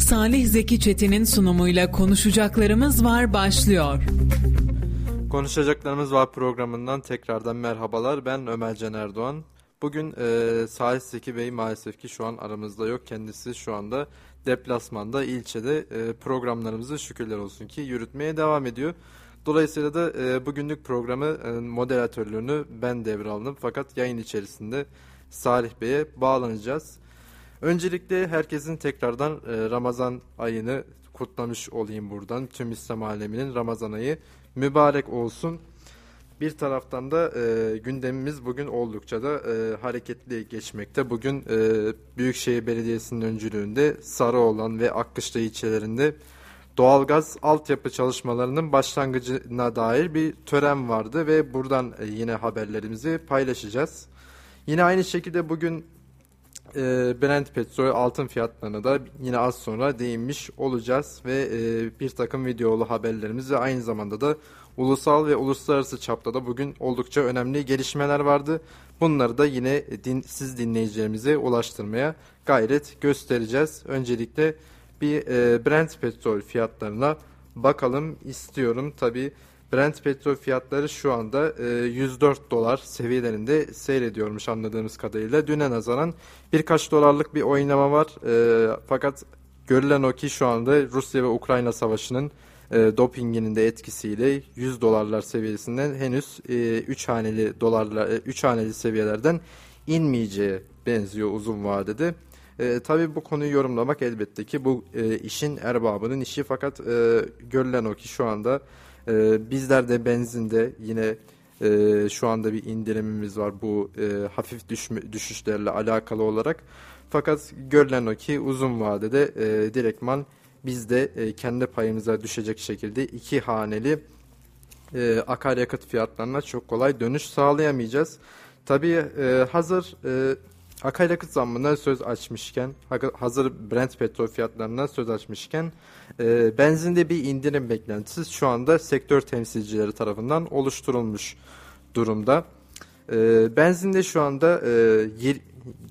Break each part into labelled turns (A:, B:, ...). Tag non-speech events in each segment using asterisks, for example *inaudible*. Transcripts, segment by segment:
A: Salih Zeki Çetin'in sunumuyla konuşacaklarımız var başlıyor.
B: Konuşacaklarımız var programından tekrardan merhabalar. Ben Ömer Can Erdoğan. Bugün e, Salih Zeki Bey maalesef ki şu an aramızda yok. Kendisi şu anda deplasmanda, ilçede e, programlarımızı şükürler olsun ki yürütmeye devam ediyor. Dolayısıyla da e, bugünlük programı e, moderatörlüğünü ben devraldım. Fakat yayın içerisinde Salih Bey'e bağlanacağız. Öncelikle herkesin tekrardan e, Ramazan ayını kutlamış olayım buradan. Tüm İslam aleminin Ramazan ayı mübarek olsun. Bir taraftan da e, gündemimiz bugün oldukça da e, hareketli geçmekte. Bugün e, Büyükşehir Belediyesi'nin öncülüğünde Sarıoğlan ve Akkışla ilçelerinde doğalgaz altyapı çalışmalarının başlangıcına dair bir tören vardı ve buradan e, yine haberlerimizi paylaşacağız. Yine aynı şekilde bugün e, Brent petrol altın fiyatlarına da yine az sonra değinmiş olacağız ve e, bir takım videolu haberlerimiz ve aynı zamanda da ulusal ve uluslararası çapta da bugün oldukça önemli gelişmeler vardı. Bunları da yine din, siz dinleyicilerimize ulaştırmaya gayret göstereceğiz. Öncelikle bir e, Brent petrol fiyatlarına bakalım istiyorum. Tabi Brent petrol fiyatları şu anda e, 104 dolar seviyelerinde seyrediyormuş anladığımız kadarıyla. Düne nazaran birkaç dolarlık bir oynama var. E, fakat görülen o ki şu anda Rusya ve Ukrayna savaşının e, dopinginin de etkisiyle 100 dolarlar seviyesinden henüz e, 3 haneli dolarlar 3 e, haneli seviyelerden inmeyeceği benziyor uzun vadede. E, tabii bu konuyu yorumlamak elbette ki bu e, işin erbabının işi fakat e, görülen o ki şu anda e, bizler de benzinde yine e, şu anda bir indirimimiz var bu e, hafif düşme, düşüşlerle alakalı olarak. Fakat görülen o ki uzun vadede e, direktman biz de e, kendi payımıza düşecek şekilde iki haneli e, akaryakıt fiyatlarına çok kolay dönüş sağlayamayacağız. Tabii e, hazır e, akaryakıt zammına söz açmışken, hazır Brent petrol fiyatlarından söz açmışken e, benzinde bir indirim beklentisi şu anda sektör temsilcileri tarafından oluşturulmuş durumda. E, benzinde şu anda e,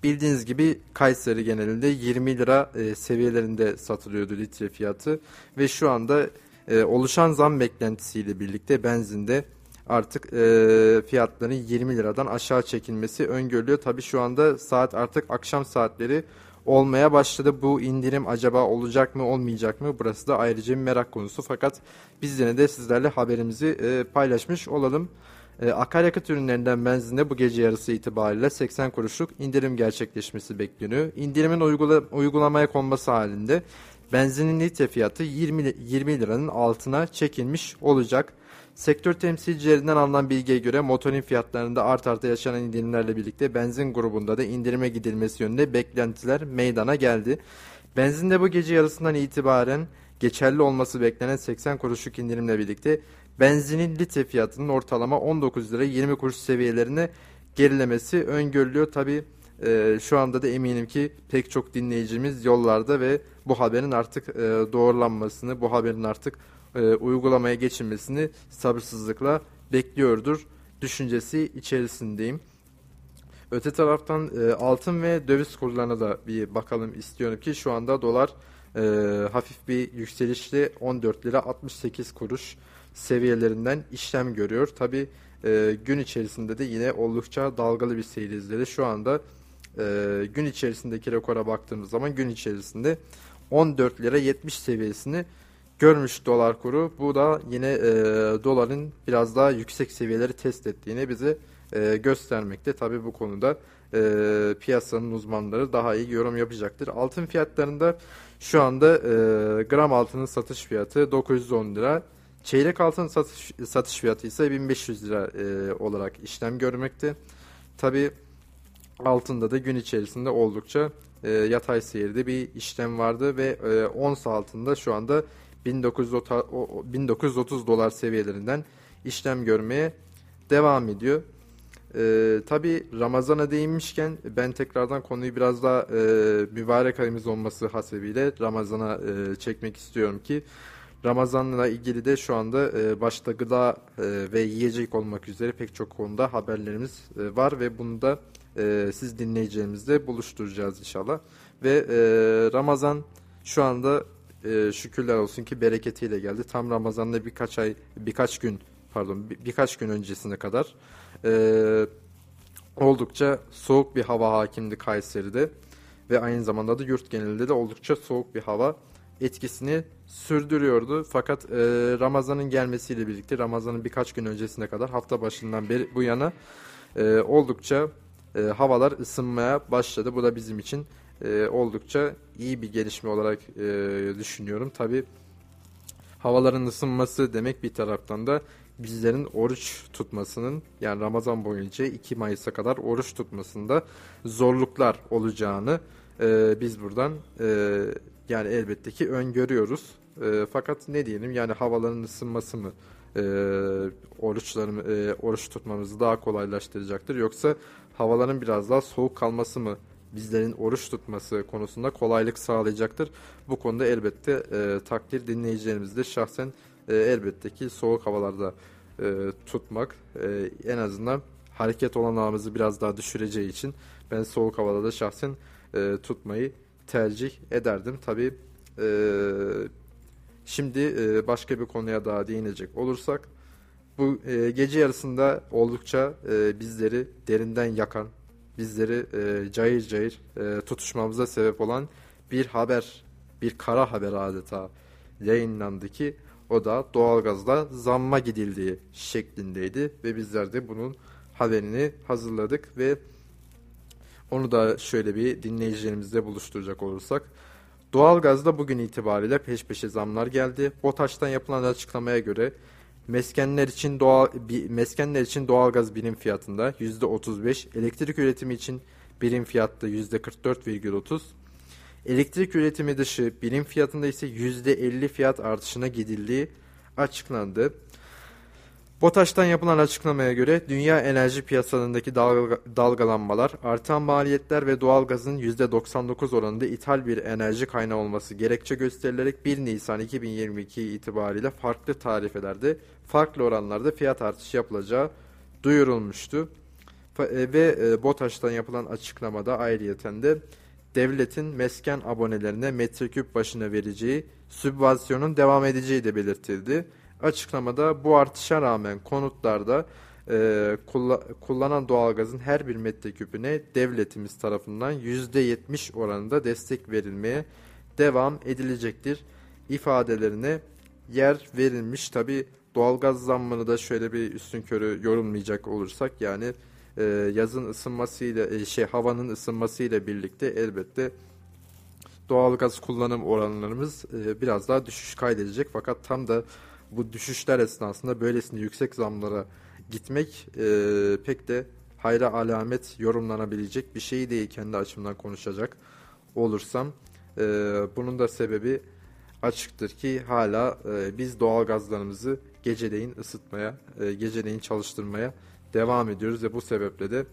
B: bildiğiniz gibi Kayseri genelinde 20 lira e, seviyelerinde satılıyordu litre fiyatı ve şu anda e, oluşan zam beklentisiyle birlikte benzinde artık e, fiyatların 20 liradan aşağı çekilmesi öngörülüyor. Tabi şu anda saat artık akşam saatleri olmaya başladı. Bu indirim acaba olacak mı olmayacak mı? Burası da ayrıca bir merak konusu. Fakat biz yine de sizlerle haberimizi e, paylaşmış olalım. E, akaryakıt ürünlerinden benzinde bu gece yarısı itibariyle 80 kuruşluk indirim gerçekleşmesi bekleniyor. İndirimin uygula, uygulamaya konması halinde benzinin litre fiyatı 20, 20 liranın altına çekilmiş olacak. Sektör temsilcilerinden alınan bilgiye göre motorin fiyatlarında art arta yaşanan indirimlerle birlikte benzin grubunda da indirime gidilmesi yönünde beklentiler meydana geldi. Benzinde bu gece yarısından itibaren geçerli olması beklenen 80 kuruşluk indirimle birlikte benzinin litre fiyatının ortalama 19 lira 20 kuruş seviyelerine gerilemesi öngörülüyor. Tabi e, şu anda da eminim ki pek çok dinleyicimiz yollarda ve bu haberin artık e, doğrulanmasını, bu haberin artık e, uygulamaya geçilmesini sabırsızlıkla bekliyordur düşüncesi içerisindeyim. Öte taraftan e, altın ve döviz kurlarına da bir bakalım istiyorum ki şu anda dolar e, hafif bir yükselişle 14 lira 68 kuruş seviyelerinden işlem görüyor. Tabi e, gün içerisinde de yine oldukça dalgalı bir seyir izledi. Şu anda e, gün içerisindeki rekora baktığımız zaman gün içerisinde 14 lira 70 seviyesini görmüş dolar kuru. Bu da yine e, doların biraz daha yüksek seviyeleri test ettiğini bize e, göstermekte. Tabi bu konuda e, piyasanın uzmanları daha iyi yorum yapacaktır. Altın fiyatlarında şu anda e, gram altının satış fiyatı 910 lira. Çeyrek altın satış, satış fiyatı ise 1500 lira e, olarak işlem görmekte. Tabi altında da gün içerisinde oldukça e, yatay seyirde bir işlem vardı ve e, ons altında şu anda 1930, 1930 dolar seviyelerinden işlem görmeye devam ediyor. Ee, Tabi Ramazan'a değinmişken ben tekrardan konuyu biraz daha e, mübarek ayımız olması hasebiyle Ramazan'a e, çekmek istiyorum ki Ramazan'la ilgili de şu anda e, başta gıda e, ve yiyecek olmak üzere pek çok konuda haberlerimiz e, var ve bunu da e, siz dinleyeceğimizle buluşturacağız inşallah. Ve e, Ramazan Şu anda e, şükürler olsun ki bereketiyle geldi. Tam Ramazan'da birkaç ay, birkaç gün pardon bir, birkaç gün öncesine kadar e, oldukça soğuk bir hava hakimdi Kayseri'de ve aynı zamanda da yurt genelinde de oldukça soğuk bir hava etkisini sürdürüyordu. Fakat e, Ramazan'ın gelmesiyle birlikte Ramazan'ın birkaç gün öncesine kadar hafta başından beri bu yana e, oldukça e, havalar ısınmaya başladı. Bu da bizim için e, oldukça iyi bir gelişme olarak e, düşünüyorum. Tabi havaların ısınması demek bir taraftan da bizlerin oruç tutmasının yani Ramazan boyunca 2 Mayıs'a kadar oruç tutmasında zorluklar olacağını e, biz buradan e, yani elbette ki öngörüyoruz. E, fakat ne diyelim yani havaların ısınması mı e, oruçlarımı e, oruç tutmamızı daha kolaylaştıracaktır yoksa havaların biraz daha soğuk kalması mı bizlerin oruç tutması konusunda kolaylık sağlayacaktır. Bu konuda elbette e, takdir dinleyicilerimizde şahsen e, elbette ki soğuk havalarda e, tutmak e, en azından hareket olanağımızı biraz daha düşüreceği için ben soğuk havada da şahsen e, tutmayı tercih ederdim. Tabi e, şimdi e, başka bir konuya daha değinecek olursak bu e, gece yarısında oldukça e, bizleri derinden yakan, bizleri e, cayır cayır e, tutuşmamıza sebep olan bir haber, bir kara haber adeta yayınlandı ki o da doğalgazda zamma gidildiği şeklindeydi ve bizler de bunun haberini hazırladık ve onu da şöyle bir dinleyicilerimizle buluşturacak olursak. Doğalgazda bugün itibariyle peş peşe zamlar geldi. BOTAŞ'tan yapılan açıklamaya göre meskenler için doğal meskenler için doğalgaz birim fiyatında %35, elektrik üretimi için birim fiyatta %44,30, elektrik üretimi dışı birim fiyatında ise %50 fiyat artışına gidildiği açıklandı. BOTAŞ'tan yapılan açıklamaya göre dünya enerji piyasalarındaki dalga, dalgalanmalar, artan maliyetler ve doğalgazın %99 oranında ithal bir enerji kaynağı olması gerekçe gösterilerek 1 Nisan 2022 itibariyle farklı tarifelerde, farklı oranlarda fiyat artışı yapılacağı duyurulmuştu. E, ve e, BOTAŞ'tan yapılan açıklamada ayrıyeten de devletin mesken abonelerine metreküp başına vereceği sübvansiyonun devam edeceği de belirtildi. Açıklamada bu artışa rağmen konutlarda e, kulla, kullanan doğalgazın her bir metreküpüne devletimiz tarafından %70 oranında destek verilmeye devam edilecektir ifadelerine yer verilmiş. Tabi doğalgaz zammını da şöyle bir üstün körü yorumlayacak olursak yani e, yazın ısınmasıyla e, şey havanın ısınmasıyla birlikte elbette doğalgaz kullanım oranlarımız e, biraz daha düşüş kaydedecek fakat tam da bu düşüşler esnasında böylesine yüksek zamlara gitmek e, pek de hayra alamet yorumlanabilecek bir şey değil kendi açımdan konuşacak olursam. E, bunun da sebebi açıktır ki hala e, biz doğal gazlarımızı geceleyin ısıtmaya, e, geceleyin çalıştırmaya devam ediyoruz ve bu sebeple de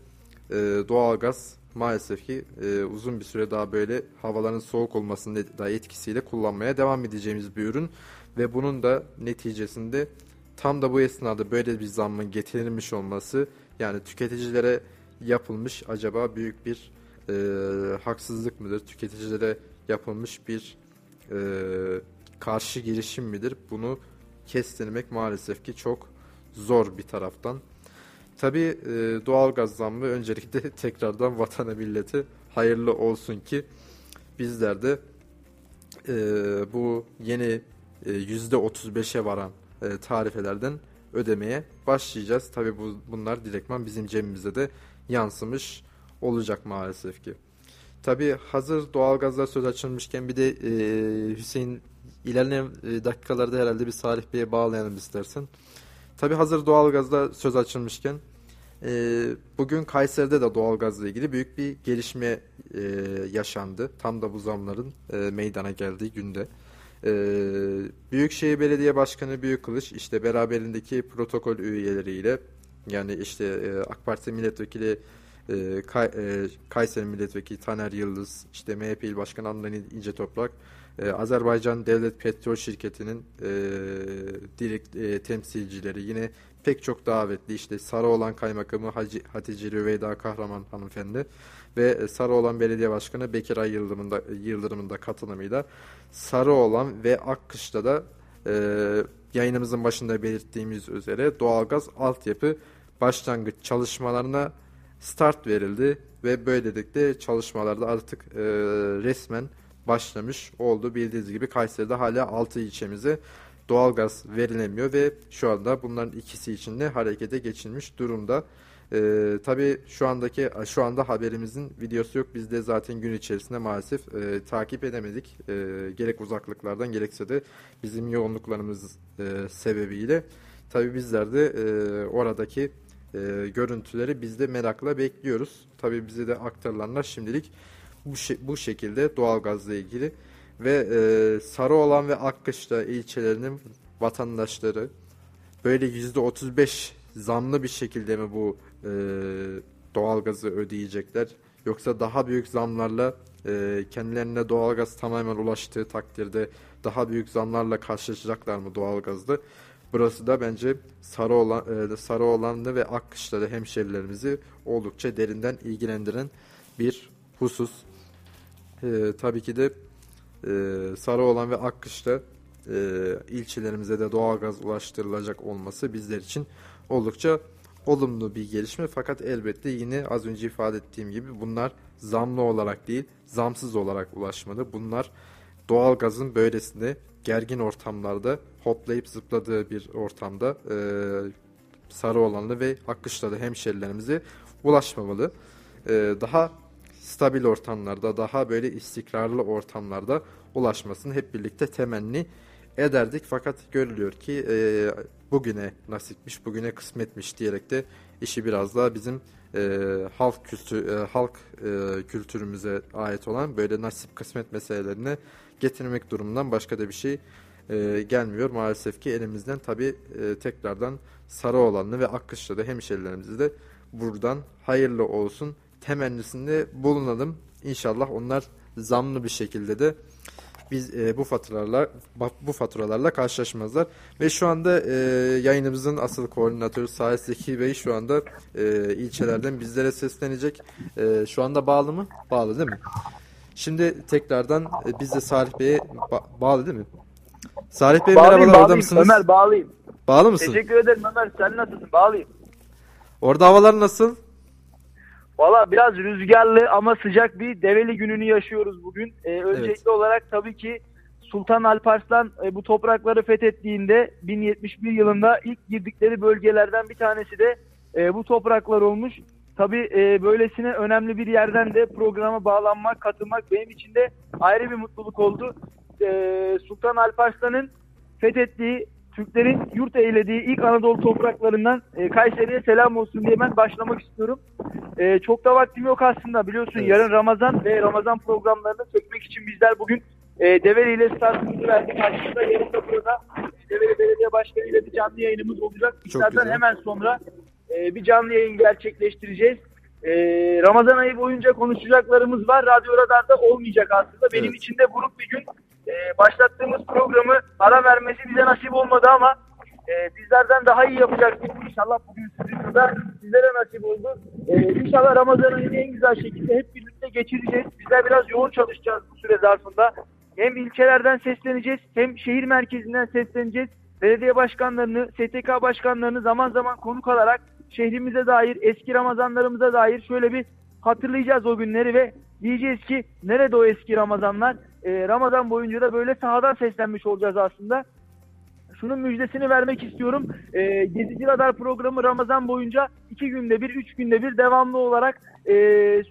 B: e, doğal gaz maalesef ki e, uzun bir süre daha böyle havaların soğuk olmasının da etkisiyle kullanmaya devam edeceğimiz bir ürün. Ve bunun da neticesinde tam da bu esnada böyle bir zammın getirilmiş olması yani tüketicilere yapılmış acaba büyük bir e, haksızlık mıdır? Tüketicilere yapılmış bir e, karşı girişim midir? Bunu kestirmek maalesef ki çok zor bir taraftan. Tabi e, doğalgaz zammı öncelikle *laughs* tekrardan vatana milleti hayırlı olsun ki bizler de e, bu yeni %35'e varan e, tarifelerden ödemeye başlayacağız. Tabi bu, bunlar direktman bizim cebimize de yansımış olacak maalesef ki. Tabi hazır doğalgazlar söz açılmışken bir de e, Hüseyin ilerleyen e, dakikalarda herhalde bir Salih Bey'e bağlayalım istersen. Tabi hazır doğalgazda söz açılmışken e, bugün Kayseri'de de doğalgazla ilgili büyük bir gelişme e, yaşandı. Tam da bu zamların e, meydana geldiği günde. Ee, Büyükşehir Belediye Başkanı Büyük Kılıç işte beraberindeki protokol üyeleriyle yani işte e, AK Parti milletvekili e, Kay, e, Kayseri milletvekili Taner Yıldız, işte MHP il başkanı Adnan İnce Toprak e, Azerbaycan Devlet Petrol Şirketi'nin e, direkt e, temsilcileri yine pek çok davetli işte Sarıoğlan Kaymakamı Hacı, Hatice Rüveyda Kahraman hanımefendi ve Sarıoğlan Belediye Başkanı Bekir Ay Yıldırım'ın da, Yıldırım'ın da katılımıyla Sarıoğlan ve Akkış'ta da e, yayınımızın başında belirttiğimiz üzere doğalgaz altyapı başlangıç çalışmalarına start verildi ve böylelikle çalışmalarda artık e, resmen başlamış oldu. Bildiğiniz gibi Kayseri'de hala 6 ilçemize doğalgaz verilemiyor ve şu anda bunların ikisi için de harekete geçilmiş durumda. Ee, tabii şu andaki şu anda haberimizin videosu yok. Biz de zaten gün içerisinde maalesef e, takip edemedik. E, gerek uzaklıklardan gerekse de bizim yoğunluklarımız e, sebebiyle. Tabii bizler de e, oradaki e, görüntüleri biz de merakla bekliyoruz. Tabii bize de aktarılanlar şimdilik bu, bu şekilde doğalgazla ilgili ve e, Sarıoğlan ve Akkışla ilçelerinin vatandaşları böyle yüzde 35 zamlı bir şekilde mi bu e, doğalgazı ödeyecekler yoksa daha büyük zamlarla e, kendilerine doğalgaz tamamen ulaştığı takdirde daha büyük zamlarla karşılaşacaklar mı doğalgazda? Burası da bence Sarıoğlan, e, Sarıoğlanlı ve Akkışlalı hemşerilerimizi oldukça derinden ilgilendiren bir husus. E, tabii ki de e, Sarıoğlan ve Akkış'ta e, ilçelerimize de doğalgaz ulaştırılacak olması bizler için oldukça olumlu bir gelişme. Fakat elbette yine az önce ifade ettiğim gibi bunlar zamlı olarak değil, zamsız olarak ulaşmadı. Bunlar doğalgazın böylesinde gergin ortamlarda hoplayıp zıpladığı bir ortamda e, Sarıoğlanlı ve Akkışlalı hemşerilerimize ulaşmamalı. E, daha stabil ortamlarda, daha böyle istikrarlı ortamlarda ulaşmasını hep birlikte temenni ederdik. Fakat görülüyor ki e, bugüne nasipmiş, bugüne kısmetmiş diyerek de işi biraz daha bizim e, halk kültür e, halk e, kültürümüze ait olan böyle nasip kısmet meselelerine getirmek durumundan başka da bir şey e, gelmiyor. Maalesef ki elimizden tabi e, tekrardan Sarıoğlanlı ve Akkışlı'da hemşerilerimizi de buradan hayırlı olsun temennisinde bulunalım. İnşallah onlar zamlı bir şekilde de biz e, bu faturalarla bu faturalarla karşılaşmazlar. Ve şu anda e, yayınımızın asıl koordinatörü Sahil Zeki Bey şu anda e, ilçelerden bizlere seslenecek. E, şu anda bağlı mı? Bağlı değil mi? Şimdi tekrardan e, biz de Salih Bey'e ba bağlı değil mi? Salih Bey
C: bağlayayım,
B: merhabalar orada mısınız?
C: Ömer bağlayayım.
B: Bağlı mısın?
C: Teşekkür ederim Ömer. Sen nasılsın? Bağlayayım.
B: Orada havalar nasıl?
C: Valla biraz rüzgarlı ama sıcak bir Develi gününü yaşıyoruz bugün. Ee, öncelikli evet. olarak tabii ki Sultan Alparslan e, bu toprakları fethettiğinde 1071 yılında ilk girdikleri bölgelerden bir tanesi de e, bu topraklar olmuş. Tabii e, böylesine önemli bir yerden de programa bağlanmak, katılmak benim için de ayrı bir mutluluk oldu. E, Sultan Alparslan'ın fethettiği Türklerin yurt eylediği ilk Anadolu topraklarından e, Kayseri'ye selam olsun diye ben başlamak istiyorum. E, çok da vaktim yok aslında biliyorsun evet. yarın Ramazan ve Ramazan programlarını çekmek için bizler bugün e, Develi ile startımızı verdik. Karşımızda yarın da burada e, Develi Belediye Başkanı ile bir canlı yayınımız olacak. Bizlerden hemen sonra e, bir canlı yayın gerçekleştireceğiz. E, Ramazan ayı boyunca konuşacaklarımız var. Radyo Radar'da olmayacak aslında. Benim evet. için de buruk bir gün e, başlattığımız programı ara vermesi bize nasip olmadı ama e, bizlerden daha iyi yapacaktık. İnşallah bugün stüdyoda sizlere nasip oldu. E, inşallah Ramazan ayını en güzel şekilde hep birlikte geçireceğiz. Bizler biraz yoğun çalışacağız bu süre zarfında. Hem ilçelerden sesleneceğiz hem şehir merkezinden sesleneceğiz. Belediye başkanlarını, STK başkanlarını zaman zaman konuk alarak şehrimize dair, eski Ramazanlarımıza dair şöyle bir hatırlayacağız o günleri ve diyeceğiz ki nerede o eski Ramazanlar? E, Ramazan boyunca da böyle sahadan seslenmiş olacağız aslında. Şunun müjdesini vermek istiyorum. E, Gezici Radar programı Ramazan boyunca iki günde bir, üç günde bir devamlı olarak e,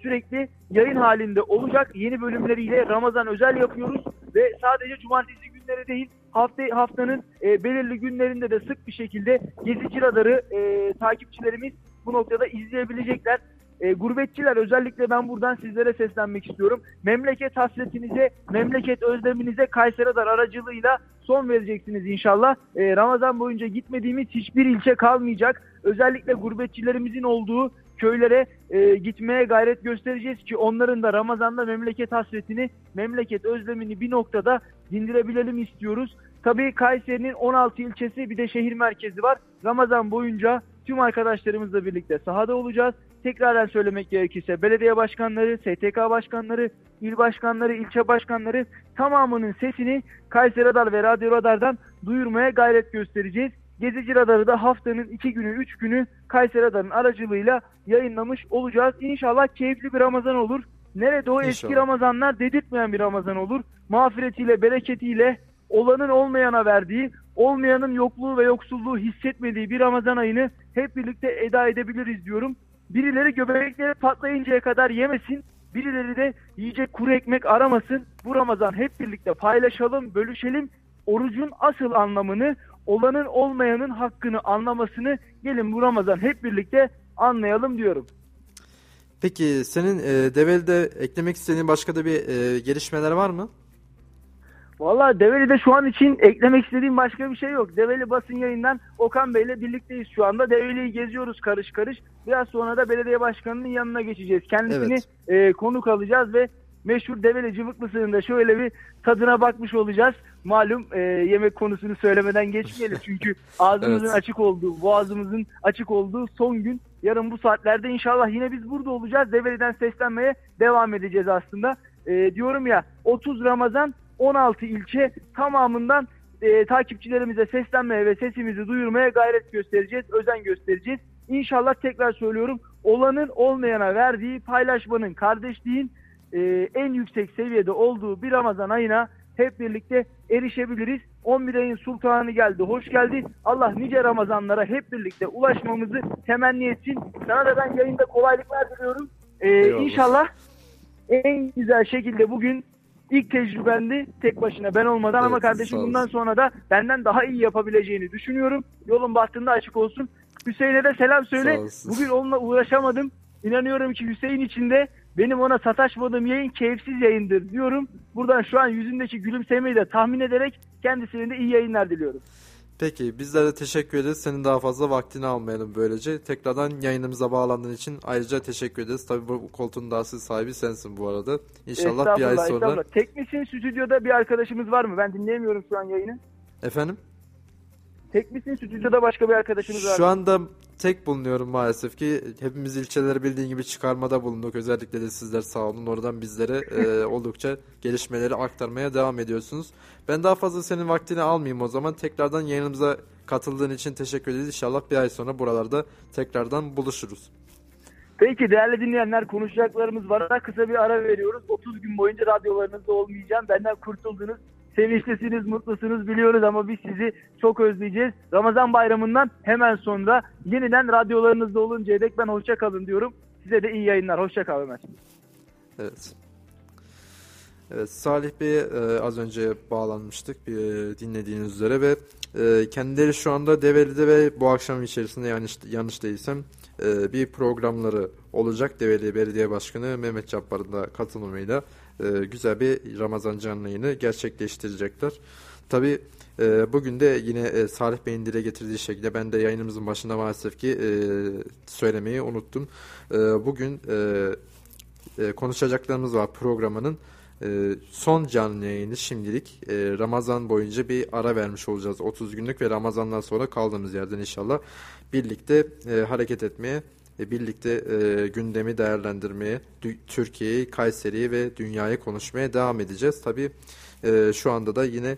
C: sürekli yayın halinde olacak. Yeni bölümleriyle Ramazan özel yapıyoruz ve sadece cumartesi günleri değil hafta haftanın e, belirli günlerinde de sık bir şekilde Gezici Radar'ı e, takipçilerimiz bu noktada izleyebilecekler. E, gurbetçiler özellikle ben buradan sizlere seslenmek istiyorum. Memleket hasretinize, memleket özleminize Kayseri Radar aracılığıyla son vereceksiniz inşallah. E, Ramazan boyunca gitmediğimiz hiçbir ilçe kalmayacak. Özellikle gurbetçilerimizin olduğu köylere e, gitmeye gayret göstereceğiz ki onların da Ramazan'da memleket hasretini, memleket özlemini bir noktada dindirebilelim istiyoruz. Tabii Kayseri'nin 16 ilçesi bir de şehir merkezi var. Ramazan boyunca tüm arkadaşlarımızla birlikte sahada olacağız. Tekrardan söylemek gerekirse belediye başkanları, STK başkanları, il başkanları, ilçe başkanları tamamının sesini Kayseri Radar ve Radyo Radar'dan duyurmaya gayret göstereceğiz. Gezici Radar'ı da haftanın iki günü, üç günü Kayseri Radar'ın aracılığıyla yayınlamış olacağız. İnşallah keyifli bir Ramazan olur. Nerede o eski
B: İnşallah.
C: Ramazanlar dedirtmeyen bir Ramazan olur. Mağfiretiyle, bereketiyle, olanın olmayana verdiği, olmayanın yokluğu ve yoksulluğu hissetmediği bir Ramazan ayını hep birlikte eda edebiliriz diyorum. Birileri göbekleri patlayıncaya kadar yemesin, birileri de yiyecek kuru ekmek aramasın. Bu Ramazan hep birlikte paylaşalım, bölüşelim. Orucun asıl anlamını, olanın olmayanın hakkını anlamasını gelin bu Ramazan hep birlikte anlayalım diyorum.
B: Peki senin e, Develi'de eklemek istediğin başka da bir e, gelişmeler var mı?
C: Valla Develi'de şu an için eklemek istediğim başka bir şey yok. Develi basın yayından Okan Bey'le birlikteyiz şu anda. Develi'yi geziyoruz karış karış. Biraz sonra da belediye başkanının yanına geçeceğiz. Kendisini e, konuk alacağız ve meşhur Develi cıvıklısının da şöyle bir tadına bakmış olacağız. Malum e, yemek konusunu söylemeden geçmeyelim. *laughs* Çünkü ağzımızın
B: Evet.
C: açık olduğu, boğazımızın açık olduğu son gün. Yarın bu saatlerde inşallah yine biz burada olacağız. Develi'den seslenmeye devam edeceğiz aslında. E, diyorum ya 30 Ramazan 16 ilçe tamamından e, takipçilerimize seslenmeye ve sesimizi duyurmaya gayret göstereceğiz, özen göstereceğiz. İnşallah tekrar söylüyorum olanın olmayana verdiği paylaşmanın, kardeşliğin e, en yüksek seviyede olduğu bir Ramazan ayına hep birlikte erişebiliriz. 11 ayın sultanı geldi, hoş geldi. Allah nice Ramazanlara hep birlikte ulaşmamızı temenni etsin. Sana da ben yayında kolaylıklar diliyorum. E,
B: Eyvallah.
C: inşallah en güzel şekilde bugün ilk tecrübendi tek başına ben olmadan ama
B: Evet,
C: kardeşim
B: sağ
C: bundan sonra da benden daha iyi yapabileceğini düşünüyorum. Yolun bahtında açık olsun. Hüseyin'e de selam söyle. Bugün onunla uğraşamadım. İnanıyorum ki Hüseyin içinde benim ona sataşmadığım yayın keyifsiz yayındır diyorum. Buradan şu an yüzündeki gülümsemeyi de tahmin ederek kendisine de iyi yayınlar diliyorum.
B: Peki bizler de teşekkür ederiz. Senin daha fazla vaktini almayalım böylece. Tekrardan yayınımıza bağlandığın için ayrıca teşekkür ederiz. Tabii bu koltuğun da asıl sahibi sensin bu arada. İnşallah bir ay sonra.
C: Teknisyen stüdyoda bir arkadaşımız var mı? Ben dinleyemiyorum şu an yayını.
B: Efendim?
C: Teknisyen stüdyoda başka bir arkadaşımız var
B: Şu
C: mı?
B: anda tek bulunuyorum maalesef ki. Hepimiz ilçeleri bildiğin gibi çıkarmada bulunduk. Özellikle de sizler sağ olun. Oradan bizlere e, *laughs* oldukça gelişmeleri aktarmaya devam ediyorsunuz. Ben daha fazla senin vaktini almayayım o zaman. Tekrardan yayınımıza katıldığın için teşekkür ederiz. İnşallah bir ay sonra buralarda tekrardan buluşuruz.
C: Peki değerli dinleyenler konuşacaklarımız var. Kısa bir ara veriyoruz. 30 gün boyunca radyolarınızda olmayacağım. Benden kurtuldunuz. Sevinçlisiniz, mutlusunuz biliyoruz ama biz sizi çok özleyeceğiz. Ramazan bayramından hemen sonra yeniden radyolarınızda oluncaya dek ben hoşça kalın diyorum. Size de iyi yayınlar. Hoşça kal Ömer.
B: Evet. Evet, Salih Bey'e e, az önce bağlanmıştık e, dinlediğiniz üzere ve e, kendileri şu anda Develi'de ve bu akşam içerisinde yanlış yanlış değilsem e, bir programları olacak. Develi Belediye Başkanı Mehmet Cabbar'ın da katılımıyla e, güzel bir Ramazan canlı yayını gerçekleştirecekler. Tabi bugün de yine e, Salih Bey'in dile getirdiği şekilde ben de yayınımızın başında maalesef ki e, söylemeyi unuttum. E, bugün e, e, konuşacaklarımız var programının. E, son canlı yayını şimdilik e, Ramazan boyunca bir ara vermiş olacağız 30 günlük ve Ramazandan sonra kaldığımız yerden inşallah birlikte e, hareket etmeye, e, birlikte e, gündemi değerlendirmeye, Türkiye'yi, Kayseri'yi ve dünyayı konuşmaya devam edeceğiz. Tabii e, şu anda da yine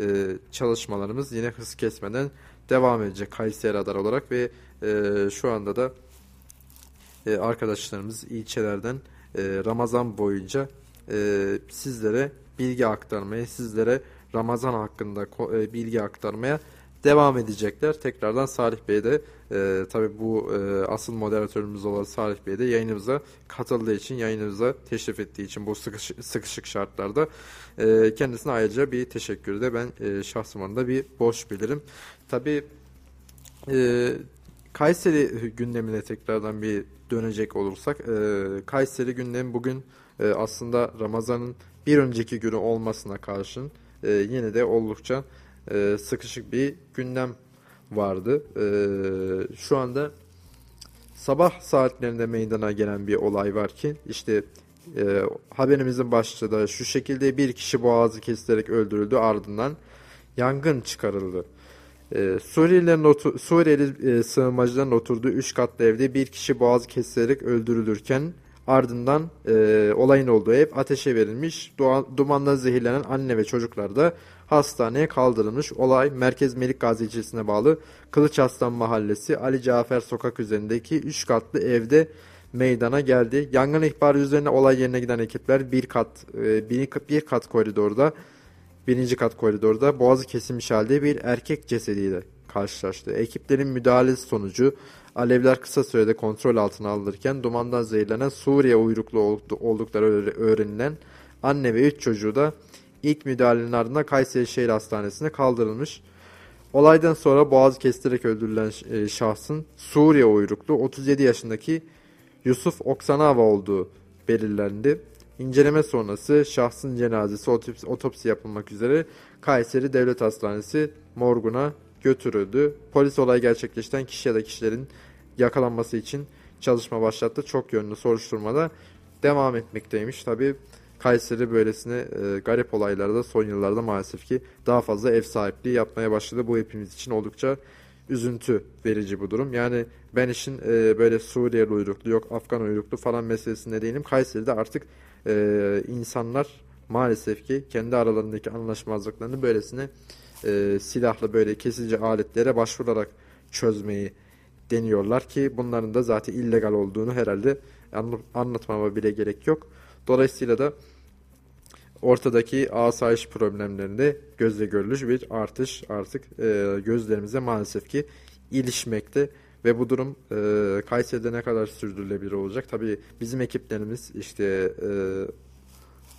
B: e, çalışmalarımız yine hız kesmeden devam edecek Kayseri Radar olarak ve e, şu anda da e, arkadaşlarımız ilçelerden e, Ramazan boyunca e, sizlere bilgi aktarmaya, sizlere Ramazan hakkında e, bilgi aktarmaya devam edecekler. Tekrardan Salih Bey de e, tabii bu e, asıl moderatörümüz olan Salih Bey de yayınımıza katıldığı için, yayınımıza teşrif ettiği için bu sıkış- sıkışık şartlarda e, kendisine ayrıca bir teşekkürü de ben e, şahsım adına bir borç bilirim. Tabii e, Kayseri gündemine tekrardan bir dönecek olursak, e, Kayseri gündemi bugün e, aslında Ramazan'ın bir önceki günü olmasına karşın e, yine de oldukça e, sıkışık bir gündem vardı. E, şu anda sabah saatlerinde meydana gelen bir olay var ki işte e, haberimizin başlığı da şu şekilde bir kişi boğazı kesilerek öldürüldü ardından yangın çıkarıldı. E, Suriyelilerin otu, Suriyeli e, sığınmacıların oturduğu 3 katlı evde bir kişi boğazı kesilerek öldürülürken ardından e, olayın olduğu ev ateşe verilmiş. Dumanla zehirlenen anne ve çocuklar da hastaneye kaldırılmış. Olay Merkez Melik Gazi ilçesine bağlı Kılıç Aslan Mahallesi Ali Cafer Sokak üzerindeki 3 katlı evde meydana geldi. Yangın ihbarı üzerine olay yerine giden ekipler bir kat e, bir, bir kat koridorda birinci kat koridorda boğazı kesilmiş halde bir erkek cesediyle karşılaştı. Ekiplerin müdahalesi sonucu alevler kısa sürede kontrol altına alınırken dumandan zehirlenen Suriye uyruklu oldukları öğrenilen anne ve üç çocuğu da ilk müdahalenin ardından Kayseri Şehir Hastanesi'ne kaldırılmış. Olaydan sonra boğaz kestirirek öldürülen e, şahsın Suriye uyruklu 37 yaşındaki Yusuf Oksanava olduğu belirlendi. İnceleme sonrası şahsın cenazesi otopsi, otopsi yapılmak üzere Kayseri Devlet Hastanesi morguna götürüldü. Polis olay gerçekleşten kişi ya da kişilerin yakalanması için çalışma başlattı. Çok yönlü soruşturmada devam etmekteymiş. Tabi Kayseri böylesine e, garip olaylarda son yıllarda maalesef ki daha fazla ev sahipliği yapmaya başladı. Bu hepimiz için oldukça üzüntü verici bu durum. Yani ben işin e, böyle Suriyeli uyruklu yok Afgan uyruklu falan meselesinde değilim. Kayseri'de artık e, insanlar maalesef ki kendi aralarındaki anlaşmazlıklarını böylesine e, silahlı böyle kesici aletlere başvurarak çözmeyi deniyorlar ki bunların da zaten illegal olduğunu herhalde anlatmama bile gerek yok. Dolayısıyla da ortadaki asayiş problemlerinde gözle görülür bir artış artık e, gözlerimize maalesef ki ilişmekte ve bu durum e, Kayseri'de ne kadar sürdürülebilir olacak? Tabii bizim ekiplerimiz işte e,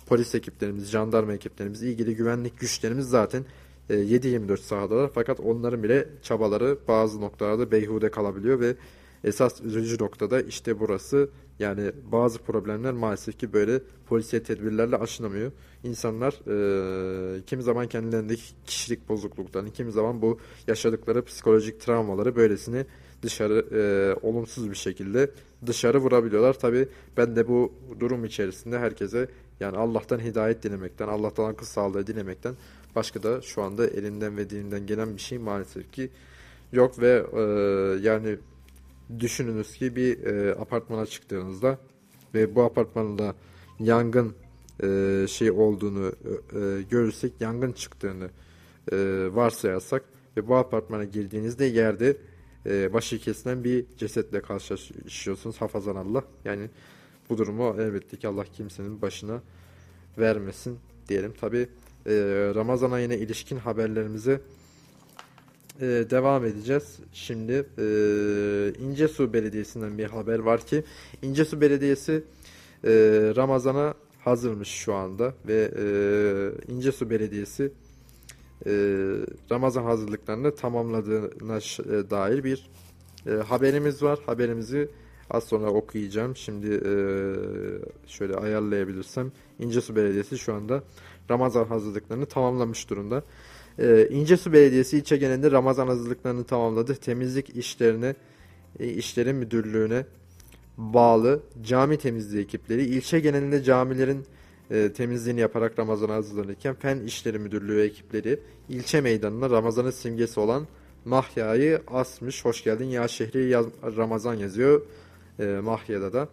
B: polis ekiplerimiz, jandarma ekiplerimiz, ilgili güvenlik güçlerimiz zaten 7-24 e, sahadalar. Fakat onların bile çabaları bazı noktalarda beyhude kalabiliyor ve esas üzücü noktada işte burası yani bazı problemler maalesef ki böyle polisiye tedbirlerle aşınamıyor. İnsanlar e, kimi zaman kendilerindeki kişilik bozukluklarını, kimi zaman bu yaşadıkları psikolojik travmaları böylesine dışarı e, olumsuz bir şekilde dışarı vurabiliyorlar. Tabi ben de bu durum içerisinde herkese yani Allah'tan hidayet dilemekten, Allah'tan akıl sağlığı dilemekten başka da şu anda elinden ve dilinden gelen bir şey maalesef ki yok ve e, yani düşününüz ki bir e, apartmana çıktığınızda ve bu apartmanda yangın e, şey olduğunu e, görürsek yangın çıktığını e, varsayarsak ve bu apartmana girdiğinizde yerde e, başı kesilen bir cesetle karşılaşıyorsunuz. Hafazan Allah. Yani bu durumu elbette ki Allah kimsenin başına vermesin diyelim. Tabi e, Ramazan ayına ilişkin haberlerimizi e, devam edeceğiz. Şimdi e, İncesu Belediyesi'nden bir haber var ki İncesu Belediyesi e, Ramazan'a hazırmış şu anda ve e, İncesu Belediyesi e, Ramazan hazırlıklarını tamamladığına e, dair bir e, haberimiz var. Haberimizi az sonra okuyacağım. Şimdi e, şöyle ayarlayabilirsem İncesu Belediyesi şu anda Ramazan hazırlıklarını tamamlamış durumda. Ee, İncesu Belediyesi ilçe genelinde Ramazan hazırlıklarını tamamladı. Temizlik işlerini e, işlerin müdürlüğüne bağlı cami temizliği ekipleri ilçe genelinde camilerin e, temizliğini yaparak Ramazan'a hazırlanırken Fen İşleri Müdürlüğü ekipleri ilçe meydanına Ramazan'ın simgesi olan Mahya'yı asmış. Hoş geldin ya şehri yaz, Ramazan yazıyor e, Mahya'da da.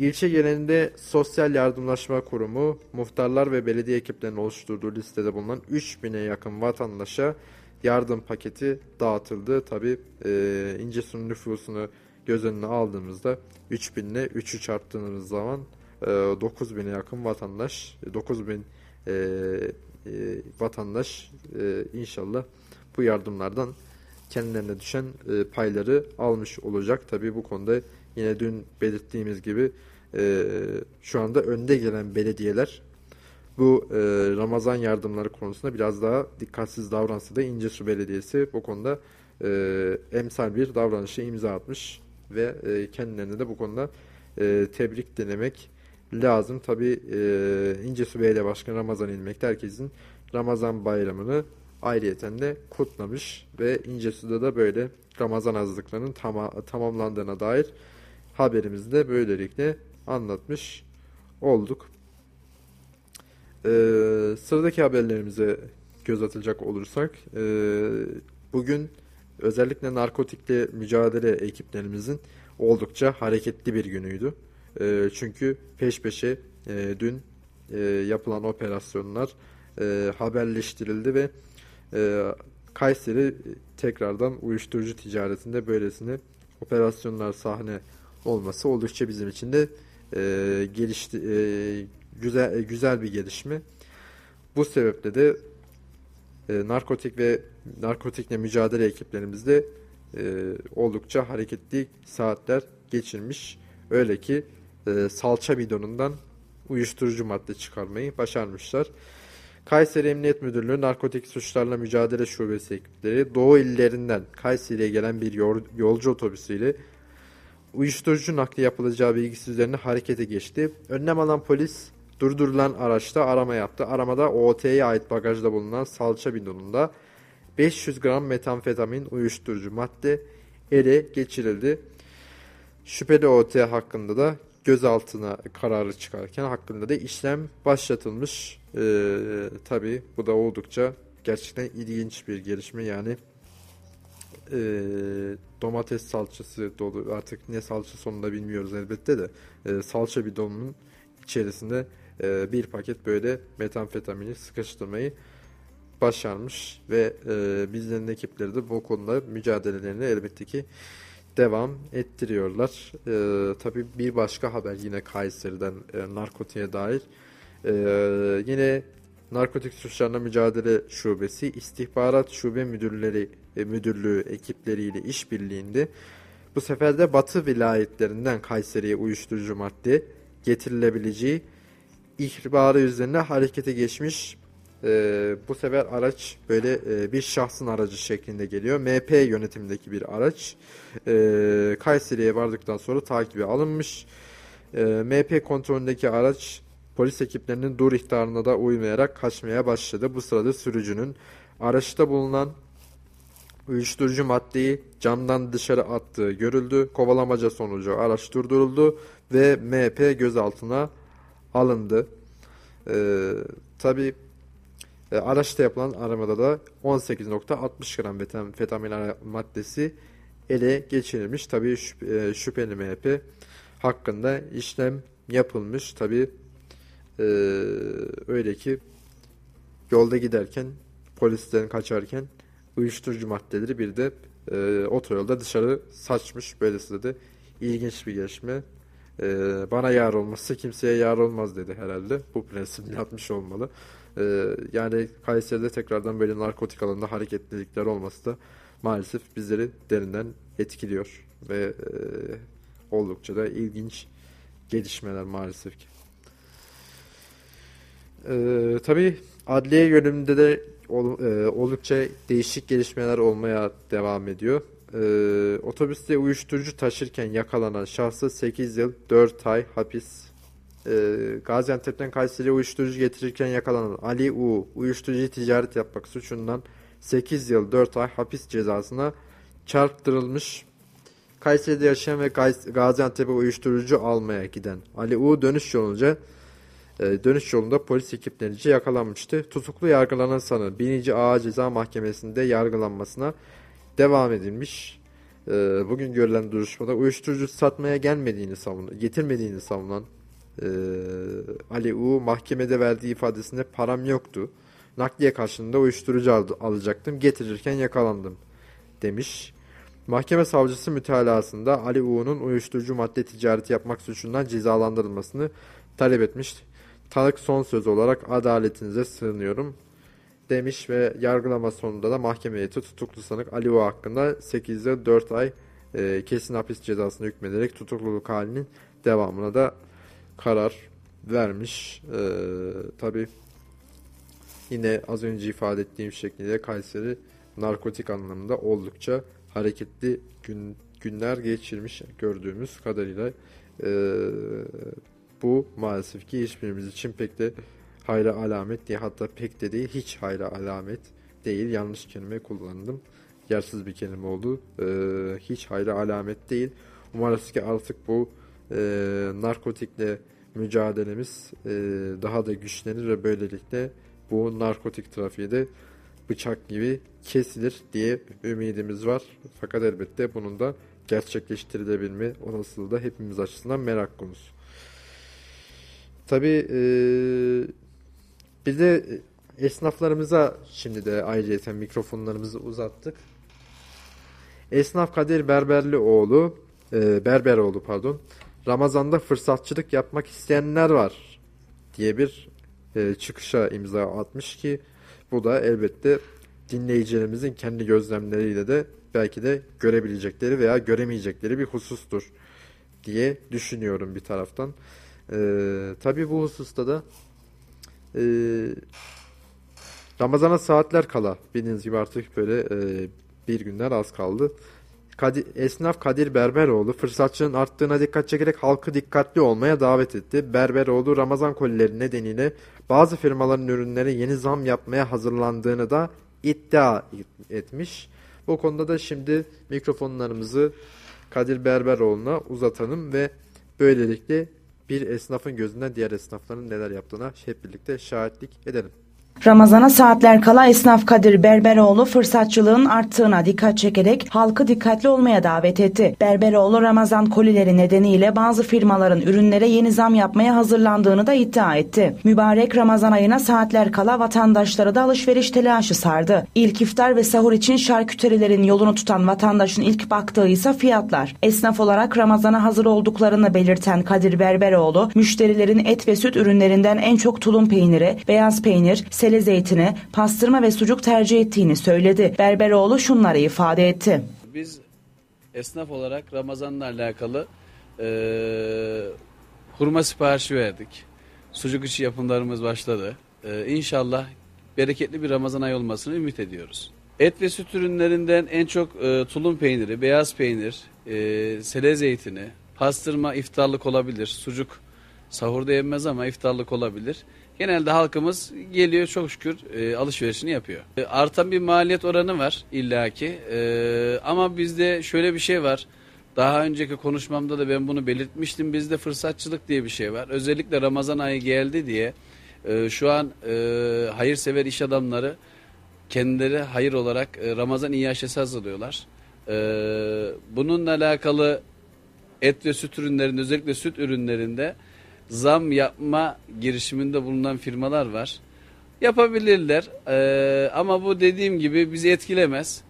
B: İlçe genelinde Sosyal Yardımlaşma Kurumu, muhtarlar ve belediye ekiplerinin oluşturduğu listede bulunan 3000'e yakın vatandaşa yardım paketi dağıtıldı. Tabi e, İncesu'nun nüfusunu göz önüne aldığımızda 3000 ile 3'ü çarptığımız zaman e, 9000'e yakın vatandaş, 9000 e, e, vatandaş e, inşallah bu yardımlardan kendilerine düşen e, payları almış olacak. Tabi bu konuda yine dün belirttiğimiz gibi e, şu anda önde gelen belediyeler bu e, Ramazan yardımları konusunda biraz daha dikkatsiz davransa da İncesu Belediyesi bu konuda e, emsal bir davranışa imza atmış ve e, kendilerine de bu konuda e, tebrik denemek lazım. Tabi e, İncesu Belediye Başkanı Ramazan İlmek herkesin Ramazan bayramını ayrıyeten de kutlamış ve İncesu'da da böyle Ramazan hazırlıklarının tama- tamamlandığına dair haberimizde böylelikle anlatmış olduk. Ee, sıradaki haberlerimize göz atacak olursak e, bugün özellikle narkotikle mücadele ekiplerimizin oldukça hareketli bir günüydü. E, çünkü peş peşe e, dün e, yapılan operasyonlar e, haberleştirildi ve e, Kayseri tekrardan uyuşturucu ticaretinde böylesine operasyonlar sahne olması oldukça bizim için de e, gelişti e, güzel e, güzel bir gelişme. Bu sebeple de e, narkotik ve narkotikle mücadele ekiplerimizde e, oldukça hareketli saatler geçirmiş. Öyle ki e, salça bidonundan uyuşturucu madde çıkarmayı başarmışlar. Kayseri Emniyet Müdürlüğü Narkotik Suçlarla Mücadele Şubesi ekipleri Doğu illerinden Kayseri'ye gelen bir yolcu otobüsüyle uyuşturucu nakli yapılacağı bilgisi üzerine harekete geçti. Önlem alan polis durdurulan araçta arama yaptı. Aramada OT'ye ait bagajda bulunan salça bidonunda 500 gram metamfetamin uyuşturucu madde ele geçirildi. Şüpheli OT hakkında da gözaltına kararı çıkarken hakkında da işlem başlatılmış. Ee, Tabi bu da oldukça gerçekten ilginç bir gelişme yani e, domates salçası dolu artık ne salça sonunda bilmiyoruz elbette de e, salça bidonunun içerisinde e, bir paket böyle metamfetamini sıkıştırmayı başarmış ve e, bizlerin ekipleri de bu konuda mücadelelerini elbette ki devam ettiriyorlar. E, tabii bir başka haber yine Kayseri'den e, narkotiğe dair. E, yine Narkotik Suçlarla Mücadele Şubesi İstihbarat Şube Müdürleri e, Müdürlüğü ekipleriyle işbirliğinde bu sefer de Batı vilayetlerinden Kayseri'ye uyuşturucu madde getirilebileceği ihbarı üzerine harekete geçmiş. E, bu sefer araç böyle e, bir şahsın aracı şeklinde geliyor. MP yönetimindeki bir araç. E, Kayseri'ye vardıktan sonra takibi alınmış. E, MP kontrolündeki araç polis ekiplerinin dur ihtarına da uymayarak kaçmaya başladı. Bu sırada sürücünün araçta bulunan uyuşturucu maddeyi camdan dışarı attığı görüldü. Kovalamaca sonucu araç durduruldu ve MP gözaltına alındı. Ee, Tabi e, araçta yapılan aramada da 18.60 gram metamfetamin maddesi ele geçirilmiş. Tabi e, şüpheli MHP hakkında işlem yapılmış. Tabi e, öyle ki yolda giderken polisten kaçarken uyuşturucu maddeleri bir de e, otoyolda dışarı saçmış. Böylesi de ilginç bir gelişme. E, bana yar olması kimseye yar olmaz dedi herhalde. Bu prensip yapmış olmalı. E, yani Kayseri'de tekrardan böyle narkotik alanında hareketlilikler olması da maalesef bizleri derinden etkiliyor. Ve e, oldukça da ilginç gelişmeler maalesef ki. E, tabii adliye yönümünde de ol, e, oldukça değişik gelişmeler olmaya devam ediyor. E, otobüste uyuşturucu taşırken yakalanan şahsı 8 yıl 4 ay hapis. E, Gaziantep'ten Kayseri'ye uyuşturucu getirirken yakalanan Ali U uyuşturucu ticaret yapmak suçundan 8 yıl 4 ay hapis cezasına çarptırılmış. Kayseri'de yaşayan ve Gaziantep'e uyuşturucu almaya giden Ali U dönüş yolunca dönüş yolunda polis ekiplerince yakalanmıştı. Tutuklu yargılanan sanık 1. Ağır Ceza Mahkemesi'nde yargılanmasına devam edilmiş. E, bugün görülen duruşmada uyuşturucu satmaya gelmediğini savunan, getirmediğini savunan e, Ali U mahkemede verdiği ifadesinde param yoktu. Nakliye karşılığında uyuşturucu al alacaktım. Getirirken yakalandım demiş. Mahkeme savcısı mütalasında Ali U'nun uyuşturucu madde ticareti yapmak suçundan cezalandırılmasını talep etmiş. Tanık son söz olarak adaletinize sığınıyorum demiş ve yargılama sonunda da mahkeme heyeti tutuklu sanık Ali hakkında 8 yıl 4 ay e, kesin hapis cezasını hükmederek tutukluluk halinin devamına da karar vermiş. E, Tabi yine az önce ifade ettiğim şekilde Kayseri narkotik anlamında oldukça hareketli gün, günler geçirmiş gördüğümüz kadarıyla. E, bu maalesef ki hiçbirimiz için pek de hayra alamet değil. Hatta pek de değil hiç hayra alamet değil. Yanlış kelime kullandım. yersiz bir kelime oldu. E, hiç hayra alamet değil. Umarız ki artık bu e, narkotikle mücadelemiz e, daha da güçlenir ve böylelikle bu narkotik trafiği de bıçak gibi kesilir diye ümidimiz var. Fakat elbette bunun da gerçekleştirilebilme olasılığı da hepimiz açısından merak konusu. Tabi e, bir de esnaflarımıza şimdi de ayrıca mikrofonlarımızı uzattık. Esnaf Kadir Berberlioğlu, e, Berberoğlu pardon, Ramazan'da fırsatçılık yapmak isteyenler var diye bir e, çıkışa imza atmış ki bu da elbette dinleyicilerimizin kendi gözlemleriyle de belki de görebilecekleri veya göremeyecekleri bir husustur diye düşünüyorum bir taraftan. Ee, tabii bu hususta da e, Ramazana saatler kala bildiğiniz gibi artık böyle e, bir günler az kaldı. Kadir, esnaf Kadir Berberoğlu fırsatçının arttığına dikkat çekerek halkı dikkatli olmaya davet etti. Berberoğlu Ramazan kolileri nedeniyle bazı firmaların ürünlere yeni zam yapmaya hazırlandığını da iddia etmiş. Bu konuda da şimdi mikrofonlarımızı Kadir Berberoğlu'na uzatalım ve böylelikle bir esnafın gözünden diğer esnafların neler yaptığına hep birlikte şahitlik edelim.
D: Ramazana saatler kala esnaf Kadir Berberoğlu fırsatçılığın arttığına dikkat çekerek halkı dikkatli olmaya davet etti. Berberoğlu Ramazan kolileri nedeniyle bazı firmaların ürünlere yeni zam yapmaya hazırlandığını da iddia etti. Mübarek Ramazan ayına saatler kala vatandaşları da alışveriş telaşı sardı. İlk iftar ve sahur için şarküterilerin yolunu tutan vatandaşın ilk baktığı ise fiyatlar. Esnaf olarak Ramazana hazır olduklarını belirten Kadir Berberoğlu, müşterilerin et ve süt ürünlerinden en çok tulum peyniri, beyaz peynir, sele zeytini, pastırma ve sucuk tercih ettiğini söyledi. Berberoğlu şunları ifade etti.
E: Biz esnaf olarak Ramazan'la alakalı e, hurma siparişi verdik. Sucuk içi yapımlarımız başladı. E, inşallah bereketli bir Ramazan ayı olmasını ümit ediyoruz. Et ve süt ürünlerinden en çok e, tulum peyniri, beyaz peynir, e, sele zeytini, pastırma iftarlık olabilir. Sucuk sahurda yenmez ama iftarlık olabilir. Genelde halkımız geliyor çok şükür e, alışverişini yapıyor. E, artan bir maliyet oranı var illaki e, ama bizde şöyle bir şey var. Daha önceki konuşmamda da ben bunu belirtmiştim. Bizde fırsatçılık diye bir şey var. Özellikle Ramazan ayı geldi diye e, şu an e, hayırsever iş adamları kendileri hayır olarak e, Ramazan iaşesi hazırlıyorlar. E, bununla alakalı et ve süt ürünlerinde özellikle süt ürünlerinde zam yapma girişiminde bulunan firmalar var. Yapabilirler ee, ama bu dediğim gibi bizi etkilemez.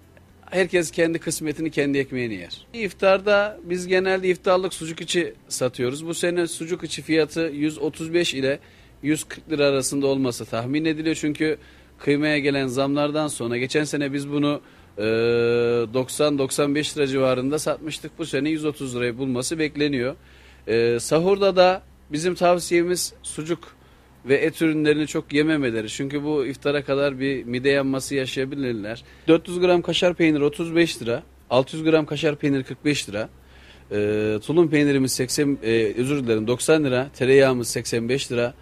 E: Herkes kendi kısmetini kendi ekmeğini yer. İftarda biz genelde iftarlık sucuk içi satıyoruz. Bu sene sucuk içi fiyatı 135 ile 140 lira arasında olması tahmin ediliyor. Çünkü kıymaya gelen zamlardan sonra geçen sene biz bunu e, 90-95 lira civarında satmıştık. Bu sene 130 lirayı bulması bekleniyor. E, sahurda da Bizim tavsiyemiz sucuk ve et ürünlerini çok yememeleri. Çünkü bu iftara kadar bir mide yanması yaşayabilirler. 400 gram kaşar peyniri 35 lira. 600 gram kaşar peyniri 45 lira. E, tulum peynirimiz 80 e, özür dilerim 90 lira. Tereyağımız 85 lira.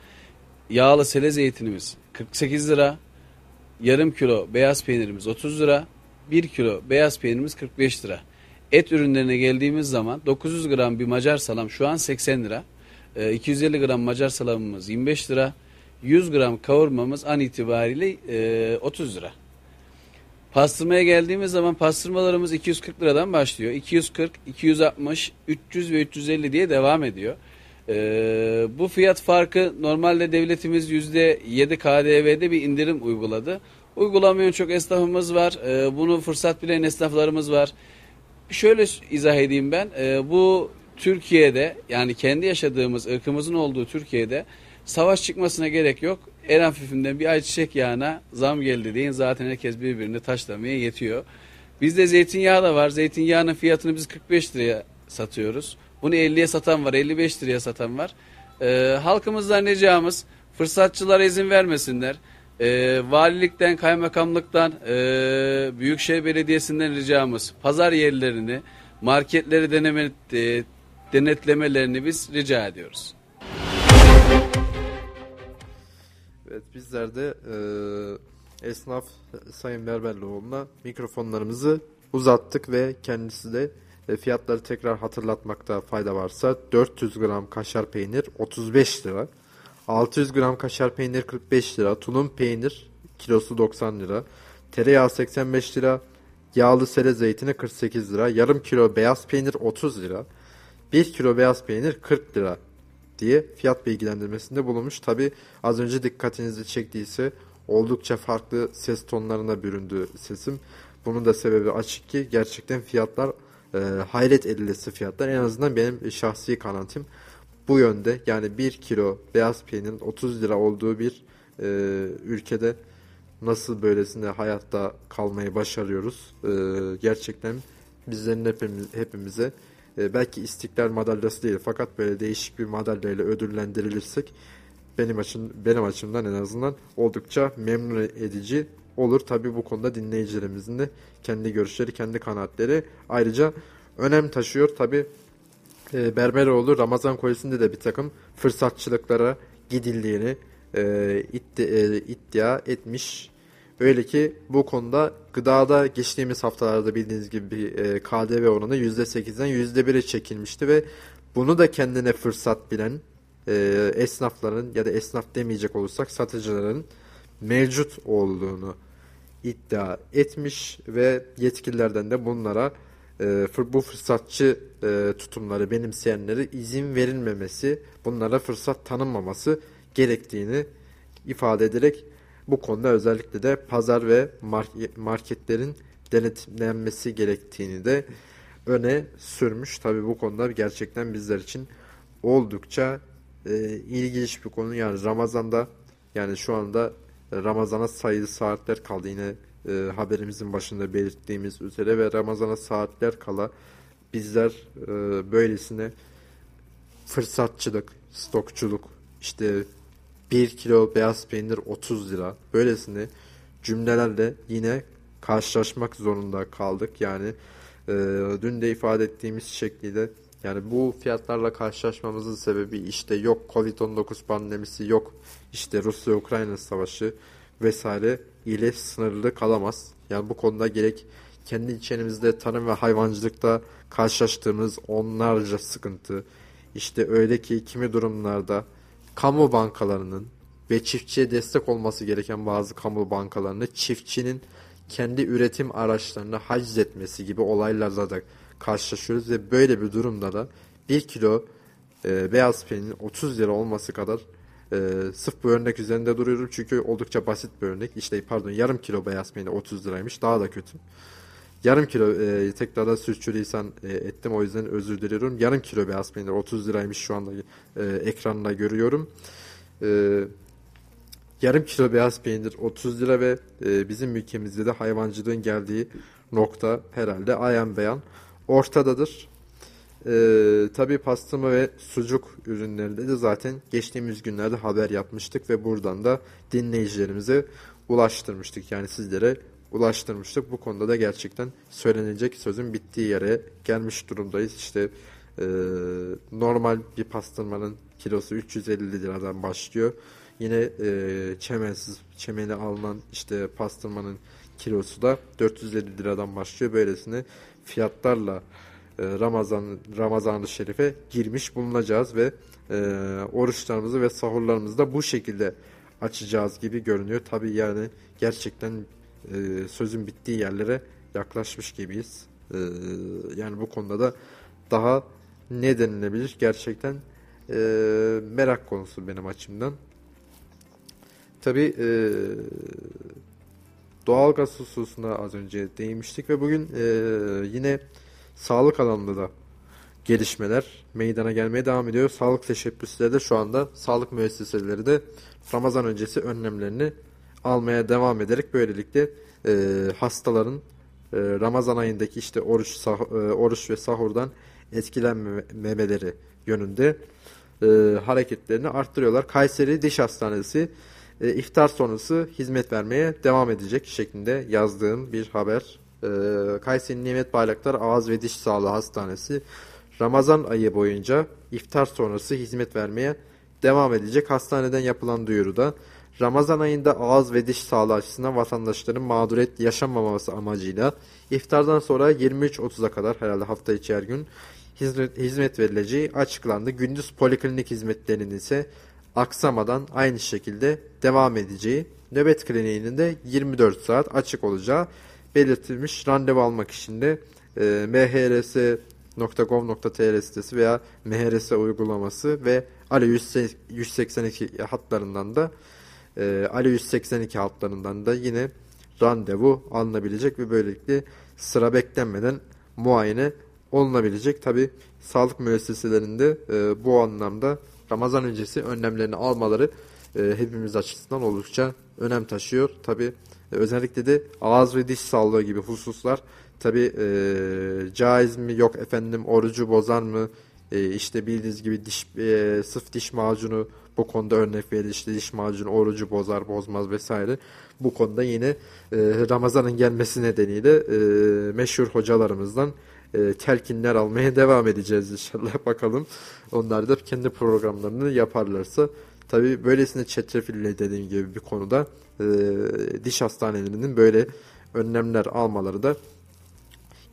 E: Yağlı sele zeytinimiz 48 lira. Yarım kilo beyaz peynirimiz 30 lira. 1 kilo beyaz peynirimiz 45 lira. Et ürünlerine geldiğimiz zaman 900 gram bir Macar salam şu an 80 lira. 250 ee, gram Macar salamımız 25 lira. 100 gram kavurmamız an itibariyle 30 e, lira. Pastırmaya geldiğimiz zaman pastırmalarımız 240 liradan başlıyor. 240, 260, 300 ve 350 diye devam ediyor. Ee, bu fiyat farkı normalde devletimiz %7 KDV'de bir indirim uyguladı. Uygulamayan çok esnafımız var. Ee, bunu fırsat bilen esnaflarımız var. Şöyle izah edeyim ben. Bu Türkiye'de yani kendi yaşadığımız ırkımızın olduğu Türkiye'de savaş çıkmasına gerek yok. En hafifinden bir ayçiçek yağına zam geldi deyin zaten herkes birbirini taşlamaya yetiyor. Bizde zeytinyağı da var. Zeytinyağının fiyatını biz 45 liraya satıyoruz. Bunu 50'ye satan var, 55 liraya satan var. Ee, halkımızdan ricamız fırsatçılara izin vermesinler. Ee, valilikten, kaymakamlıktan, e, Büyükşehir Belediyesi'nden ricamız pazar yerlerini, marketleri deneme, e, denetlemelerini biz rica ediyoruz.
B: Evet bizler de e, esnaf Sayın Berberlioğlu'na mikrofonlarımızı uzattık ve kendisi de e, fiyatları tekrar hatırlatmakta fayda varsa 400 gram kaşar peynir 35 lira, 600 gram kaşar peynir 45 lira, tulum peynir kilosu 90 lira, tereyağı 85 lira, yağlı sele zeytini 48 lira, yarım kilo beyaz peynir 30 lira, 1 kilo beyaz peynir 40 lira diye fiyat bilgilendirmesinde bulunmuş. Tabi az önce dikkatinizi çektiyse oldukça farklı ses tonlarına büründü sesim. Bunun da sebebi açık ki gerçekten fiyatlar e, hayret edilesi fiyatlar. En azından benim şahsi kanaatim bu yönde. Yani 1 kilo beyaz peynirin 30 lira olduğu bir e, ülkede nasıl böylesine hayatta kalmayı başarıyoruz. E, gerçekten bizlerin hepimiz, hepimize e, belki istiklal madalyası değil fakat böyle değişik bir madalyayla ödüllendirilirsek benim açım benim açımdan en azından oldukça memnun edici olur. Tabi bu konuda dinleyicilerimizin de kendi görüşleri, kendi kanaatleri ayrıca önem taşıyor. Tabi e, Ramazan kolisinde de bir takım fırsatçılıklara gidildiğini e, e, iddia etmiş. Öyle ki bu konuda gıdada geçtiğimiz haftalarda bildiğiniz gibi e, KDV oranı %8'den %1'e çekilmişti ve bunu da kendine fırsat bilen e, esnafların ya da esnaf demeyecek olursak satıcıların mevcut olduğunu iddia etmiş ve yetkililerden de bunlara e, bu fırsatçı tutumları benimseyenlere izin verilmemesi, bunlara fırsat tanınmaması gerektiğini ifade ederek bu konuda özellikle de pazar ve marketlerin denetlenmesi gerektiğini de öne sürmüş. Tabi bu konuda gerçekten bizler için oldukça e, ilginç bir konu. Yani Ramazan'da yani şu anda Ramazan'a sayılı saatler kaldı. Yine e, haberimizin başında belirttiğimiz üzere ve Ramazan'a saatler kala bizler e, böylesine fırsatçılık, stokçuluk, işte 1 kilo beyaz peynir 30 lira böylesine cümlelerle yine karşılaşmak zorunda kaldık. Yani e, dün de ifade ettiğimiz şekliyle yani bu fiyatlarla karşılaşmamızın sebebi işte yok Covid-19 pandemisi yok işte Rusya-Ukrayna savaşı vesaire ile sınırlı kalamaz. Yani bu konuda gerek kendi içerimizde tarım ve hayvancılıkta karşılaştığımız onlarca sıkıntı işte öyle ki kimi durumlarda kamu bankalarının ve çiftçiye destek olması gereken bazı kamu bankalarını çiftçinin kendi üretim araçlarını haciz etmesi gibi olaylarla da karşılaşıyoruz ve böyle bir durumda da 1 kilo e, beyaz peynirin 30 lira olması kadar e, sırf bu örnek üzerinde duruyorum çünkü oldukça basit bir örnek. İşte pardon yarım kilo beyaz peynir 30 liraymış daha da kötü. Yarım kilo e, tekrardan sürçülisan e, ettim o yüzden özür diliyorum. Yarım kilo beyaz peynir 30 liraymış şu anda e, ekranda görüyorum. E, yarım kilo beyaz peynir 30 lira ve e, bizim ülkemizde de hayvancılığın geldiği nokta herhalde ayan beyan ortadadır. Ee, tabii pastırma ve sucuk ürünlerinde de zaten geçtiğimiz günlerde haber yapmıştık ve buradan da dinleyicilerimize ulaştırmıştık. Yani sizlere ulaştırmıştık. Bu konuda da gerçekten söylenecek sözün bittiği yere gelmiş durumdayız. İşte e, normal bir pastırmanın kilosu 350 liradan başlıyor. Yine e, çemensiz, çemeni alınan işte pastırmanın kilosu da 450 liradan başlıyor. Böylesine fiyatlarla e, Ramazan Ramazan-ı Şerif'e girmiş bulunacağız ve e, oruçlarımızı ve sahurlarımızı da bu şekilde açacağız gibi görünüyor. Tabii yani gerçekten e, sözün bittiği yerlere yaklaşmış gibiyiz. E, yani bu konuda da daha ne denilebilir gerçekten e, merak konusu benim açımdan. Tabii e, doğalgaz hususuna az önce değinmiştik ve bugün yine sağlık alanında da gelişmeler meydana gelmeye devam ediyor. Sağlık teşebbüsleri de şu anda sağlık müesseseleri de Ramazan öncesi önlemlerini almaya devam ederek böylelikle e, hastaların e, Ramazan ayındaki işte oruç sah, e, oruç ve sahurdan etkilenmemeleri yönünde e, hareketlerini arttırıyorlar. Kayseri Diş Hastanesi e, iftar sonrası hizmet vermeye devam edecek şeklinde yazdığım bir haber. E, Kayseri Nimet Bayraktar Ağız ve Diş Sağlığı Hastanesi Ramazan ayı boyunca iftar sonrası hizmet vermeye devam edecek. Hastaneden yapılan duyuruda Ramazan ayında ağız ve diş sağlığı açısından vatandaşların mağduriyet yaşamaması amacıyla iftardan sonra 23.30'a kadar herhalde hafta içi her gün hizmet, verileceği açıklandı. Gündüz poliklinik hizmetlerinin ise aksamadan aynı şekilde devam edeceği, nöbet kliniğinin de 24 saat açık olacağı belirtilmiş. Randevu almak için de e, mhrs.gov.tr sitesi veya MHRS uygulaması ve Alo 182 hatlarından da e, Alo 182 hatlarından da yine randevu alınabilecek ve böylelikle sıra beklenmeden muayene olunabilecek. Tabi sağlık müesseselerinde e, bu anlamda Ramazan öncesi önlemlerini almaları e, hepimiz açısından oldukça önem taşıyor. Tabi e, özellikle de ağız ve diş sağlığı gibi hususlar tabi e, caiz mi yok efendim orucu bozar mı e, işte bildiğiniz gibi diş e, sıf diş macunu bu konuda örnek verir işte diş macunu orucu bozar bozmaz vesaire. Bu konuda yine e, Ramazan'ın gelmesi nedeniyle e, meşhur hocalarımızdan e, telkinler almaya *laughs* devam edeceğiz inşallah bakalım. Onlar da kendi programlarını yaparlarsa tabi böylesine çetrefilli dediğim gibi bir konuda e, diş hastanelerinin böyle önlemler almaları da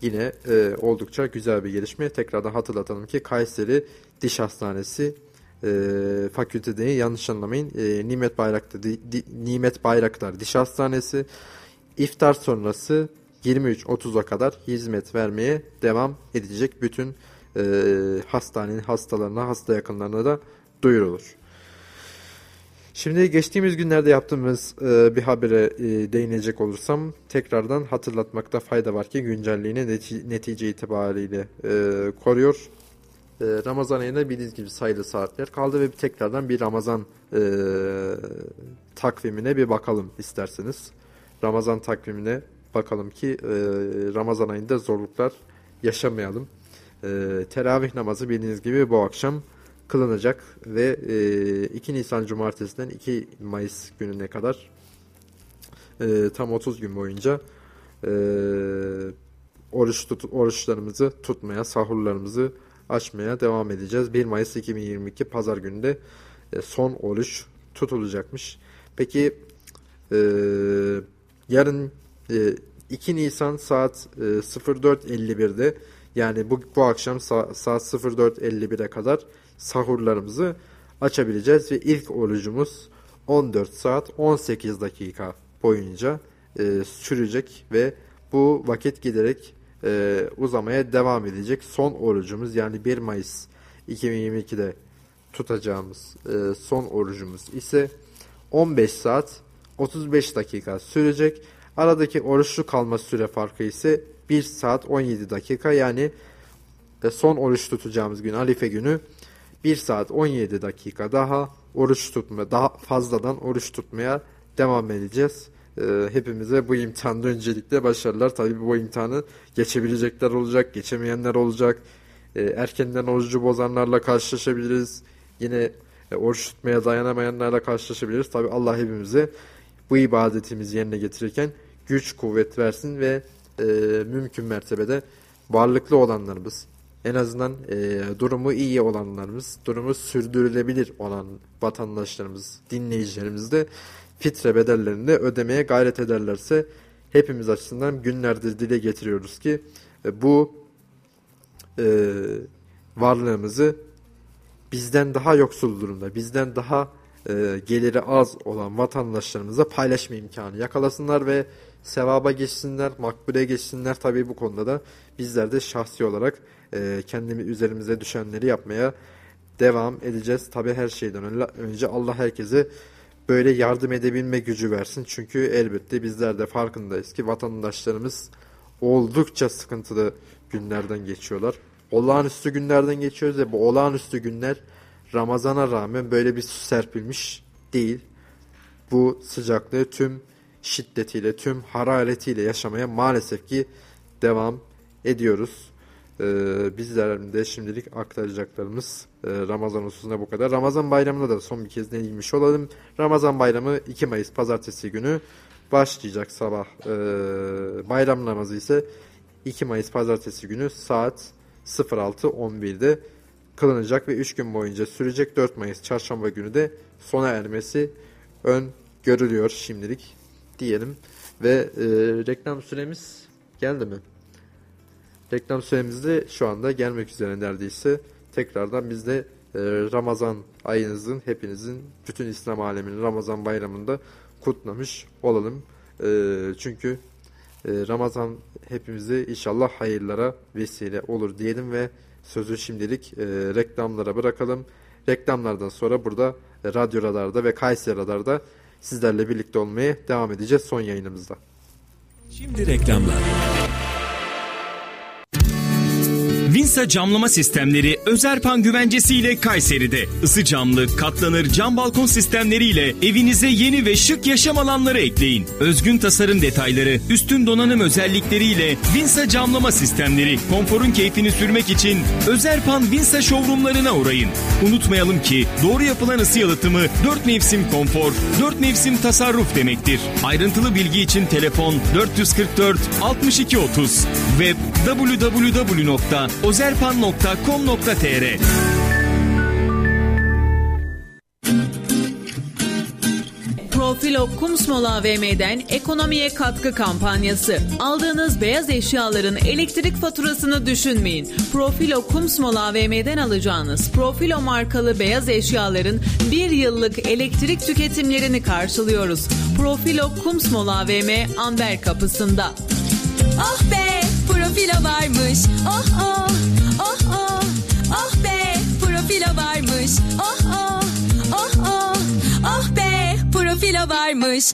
B: yine e, oldukça güzel bir gelişme. Tekrardan hatırlatalım ki Kayseri Diş Hastanesi e, fakültede yanlış anlamayın. E, Nimet Bayraktar di, di, Nimet Bayraktar Diş Hastanesi iftar sonrası 23.30'a kadar hizmet vermeye devam edecek. Bütün e, hastanenin hastalarına, hasta yakınlarına da duyurulur. Şimdi geçtiğimiz günlerde yaptığımız e, bir habere e, değinecek olursam tekrardan hatırlatmakta fayda var ki güncelliğini neti netice itibariyle e, koruyor. E, Ramazan ayında bildiğiniz gibi sayılı saatler kaldı ve tekrardan bir Ramazan e, takvimine bir bakalım isterseniz. Ramazan takvimine bakalım ki e, Ramazan ayında zorluklar yaşamayalım. E, teravih namazı bildiğiniz gibi bu akşam kılınacak ve e, 2 Nisan Cumartesi'den 2 Mayıs gününe kadar e, tam 30 gün boyunca e, oruç tut, oruçlarımızı tutmaya, sahurlarımızı açmaya devam edeceğiz. 1 Mayıs 2022 Pazar gününde e, son oruç tutulacakmış. Peki e, yarın e, 2 Nisan saat e, 04.51'de yani bu, bu akşam sa saat 04.51'e kadar sahurlarımızı açabileceğiz ve ilk orucumuz 14 saat 18 dakika boyunca e, sürecek ve bu vakit giderek e, uzamaya devam edecek. Son orucumuz yani 1 Mayıs 2022'de tutacağımız e, son orucumuz ise 15 saat 35 dakika sürecek. Aradaki oruçlu kalma süre farkı ise 1 saat 17 dakika yani e, son oruç tutacağımız gün Alife günü 1 saat 17 dakika daha oruç tutma, daha fazladan oruç tutmaya devam edeceğiz. Ee, hepimize bu imtihanda öncelikle başarılar. Tabii bu imtihanı geçebilecekler olacak, geçemeyenler olacak. Ee, erkenden orucu bozanlarla karşılaşabiliriz. Yine e, oruç tutmaya dayanamayanlarla karşılaşabiliriz. Tabii Allah hepimize bu ibadetimizi yerine getirirken güç, kuvvet versin ve e, mümkün mertebede varlıklı olanlarımız, en azından e, durumu iyi olanlarımız, durumu sürdürülebilir olan vatandaşlarımız, dinleyicilerimiz de fitre bedellerini ödemeye gayret ederlerse hepimiz açısından günlerdir dile getiriyoruz ki e, bu e, varlığımızı bizden daha yoksul durumda, bizden daha e, geliri az olan vatandaşlarımıza paylaşma imkanı yakalasınlar ve sevaba geçsinler, makbule geçsinler. Tabii bu konuda da bizler de şahsi olarak e, kendimiz üzerimize düşenleri yapmaya devam edeceğiz. Tabi her şeyden önce Allah herkese böyle yardım edebilme gücü versin. Çünkü elbette bizler de farkındayız ki vatandaşlarımız oldukça sıkıntılı günlerden geçiyorlar. Olağanüstü günlerden geçiyoruz ve bu olağanüstü günler Ramazana rağmen böyle bir su serpilmiş değil. Bu sıcaklığı tüm şiddetiyle, tüm hararetiyle yaşamaya maalesef ki devam ediyoruz. Ee, bizlerin de şimdilik aktaracaklarımız e, Ramazan hususunda bu kadar. Ramazan bayramına da son bir kez değinmiş olalım. Ramazan bayramı 2 Mayıs pazartesi günü başlayacak sabah. Ee, bayram namazı ise 2 Mayıs pazartesi günü saat 06.11'de kılınacak ve 3 gün boyunca sürecek 4 Mayıs çarşamba günü de sona ermesi ön görülüyor şimdilik diyelim. Ve e, reklam süremiz geldi mi? Reklam süremiz de şu anda gelmek üzere neredeyse. Tekrardan biz de e, Ramazan ayınızın hepinizin bütün İslam aleminin Ramazan bayramında kutlamış olalım. E, çünkü e, Ramazan hepimizi inşallah hayırlara vesile olur diyelim ve sözü şimdilik e, reklamlara bırakalım. Reklamlardan sonra burada e, radyo radarda ve Kayseri radarda sizlerle birlikte olmaya devam edeceğiz son yayınımızda.
F: Şimdi reklamlar. Vinsa camlama sistemleri Özerpan güvencesiyle Kayseri'de. Isı camlı, katlanır cam balkon sistemleriyle evinize yeni ve şık yaşam alanları ekleyin. Özgün tasarım detayları, üstün donanım özellikleriyle Vinsa camlama sistemleri konforun keyfini sürmek için Özerpan Vinsa showroomlarına uğrayın. Unutmayalım ki doğru yapılan ısı yalıtımı 4 mevsim konfor, 4 mevsim tasarruf demektir. Ayrıntılı bilgi için telefon 444 62 30 web www ozerpan.com.tr
A: Profilo Kumsmol AVM'den ekonomiye katkı kampanyası. Aldığınız beyaz eşyaların elektrik faturasını düşünmeyin. Profilo Kumsmol AVM'den alacağınız Profilo markalı beyaz eşyaların bir yıllık elektrik tüketimlerini karşılıyoruz. Profilo Kumsmol AVM Amber kapısında.
G: Oh be profilo varmış. Oh oh oh oh oh be profilo varmış. Oh oh oh oh oh be profilo varmış.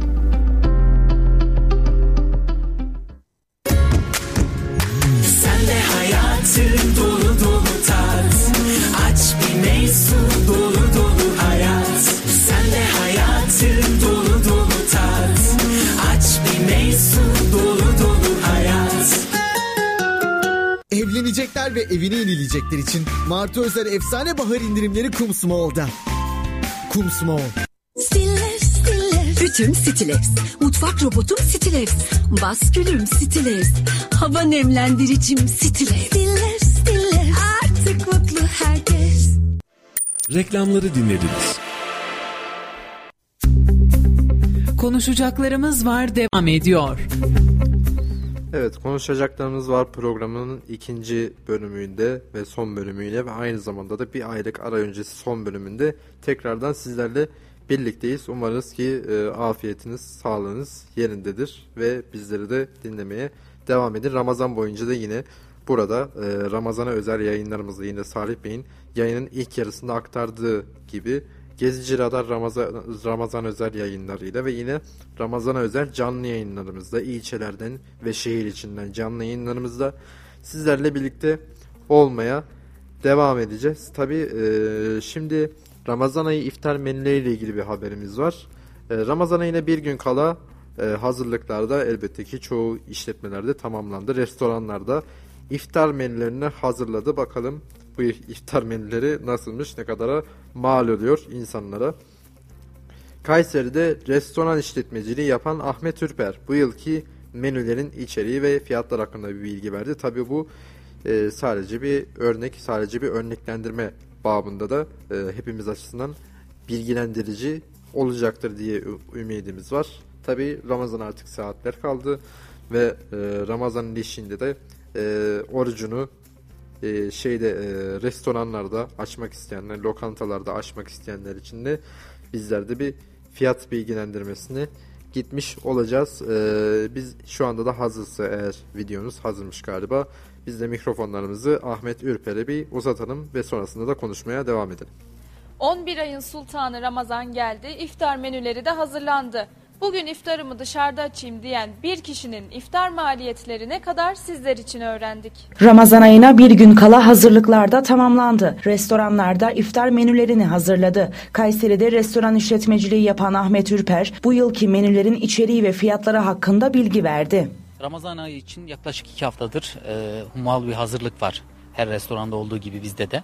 H: Evlenecekler ve evine yenilecekler için Martı Özel efsane bahar indirimleri Kumsmall'da. Kumsmall.
G: Stiller stiller.
I: Ütüm Stilex. Mutfak robotum Stilex. Baskülüm Stilex. Hava nemlendiricim Stilex.
G: Stiller stiller. Artık mutlu herkes.
F: Reklamları dinlediniz.
A: Konuşacaklarımız var devam ediyor.
B: Evet konuşacaklarımız var programının ikinci bölümünde ve son bölümüyle ve aynı zamanda da bir aylık ara öncesi son bölümünde tekrardan sizlerle birlikteyiz. Umarız ki e, afiyetiniz, sağlığınız yerindedir ve bizleri de dinlemeye devam edin. Ramazan boyunca da yine burada e, Ramazan'a özel yayınlarımızda yine Salih Bey'in yayının ilk yarısında aktardığı gibi Gezici Radar Ramazan, Ramazan özel yayınlarıyla ve yine Ramazan'a özel canlı yayınlarımızda ilçelerden ve şehir içinden canlı yayınlarımızda sizlerle birlikte olmaya devam edeceğiz. Tabi e, şimdi Ramazan ayı iftar menüleriyle ilgili bir haberimiz var. E, Ramazan ayına bir gün kala e, hazırlıklarda elbette ki çoğu işletmelerde tamamlandı. Restoranlarda iftar menülerini hazırladı. Bakalım bu iftar menüleri nasılmış, ne kadara mal oluyor insanlara. Kayseri'de restoran işletmeciliği yapan Ahmet Ürper bu yılki menülerin içeriği ve fiyatlar hakkında bir bilgi verdi. Tabii bu e, sadece bir örnek, sadece bir örneklendirme babında da e, hepimiz açısından bilgilendirici olacaktır diye ümidimiz var. Tabii Ramazan artık saatler kaldı ve e, Ramazan'ın işinde de e, orucunu e, şeyde e, restoranlarda açmak isteyenler, lokantalarda açmak isteyenler için de bizler de bir fiyat bilgilendirmesine gitmiş olacağız. E, biz şu anda da hazırsa eğer videonuz hazırmış galiba. Biz de mikrofonlarımızı Ahmet Ürper'e bir uzatalım ve sonrasında da konuşmaya devam edelim.
J: 11 ayın sultanı Ramazan geldi, iftar menüleri de hazırlandı. Bugün iftarımı dışarıda açayım diyen bir kişinin iftar maliyetleri ne kadar sizler için öğrendik.
D: Ramazan ayına bir gün kala hazırlıklarda tamamlandı. Restoranlarda iftar menülerini hazırladı. Kayseri'de restoran işletmeciliği yapan Ahmet Ürper bu yılki menülerin içeriği ve fiyatları hakkında bilgi verdi.
K: Ramazan ayı için yaklaşık iki haftadır e, hummalı bir hazırlık var. Her restoranda olduğu gibi bizde de.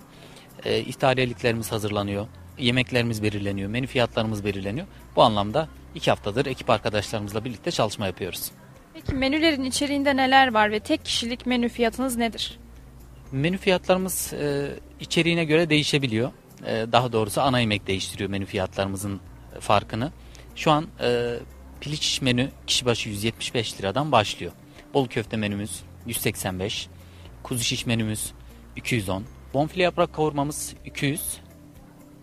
K: E, iftariyeliklerimiz hazırlanıyor. Yemeklerimiz belirleniyor. Menü fiyatlarımız belirleniyor. Bu anlamda iki haftadır ekip arkadaşlarımızla birlikte çalışma yapıyoruz.
J: Peki menülerin içeriğinde neler var ve tek kişilik menü fiyatınız nedir?
K: Menü fiyatlarımız e, içeriğine göre değişebiliyor. E, daha doğrusu ana yemek değiştiriyor menü fiyatlarımızın farkını. Şu an e, piliç menü kişi başı 175 liradan başlıyor. Bol köfte menümüz 185. Kuzu şiş menümüz 210. Bonfile yaprak kavurmamız 200.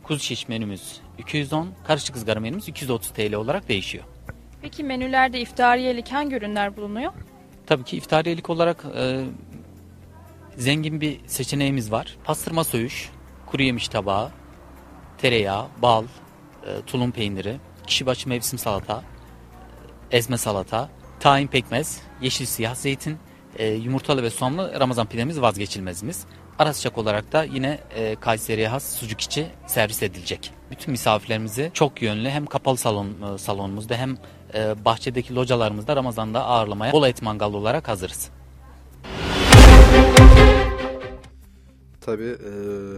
K: Kuzu şiş menümüz 210. Karışık ızgara menümüz 230 TL olarak değişiyor.
J: Peki menülerde iftariyelik hangi ürünler bulunuyor?
K: Tabii ki iftariyelik olarak e, zengin bir seçeneğimiz var. Pastırma söğüş, kuru yemiş tabağı, tereyağı, bal, e, tulum peyniri, kişi başı mevsim salata, e, ezme salata, tahin pekmez, yeşil siyah zeytin, e, yumurtalı ve soğanlı Ramazan pidemiz vazgeçilmezimiz. Ara sıcak olarak da yine e, Kayseri'ye has sucuk içi servis edilecek. Bütün misafirlerimizi çok yönlü hem kapalı salon e, salonumuzda hem e, bahçedeki localarımızda Ramazan'da ağırlamaya bol et mangalı olarak hazırız.
B: Tabii e,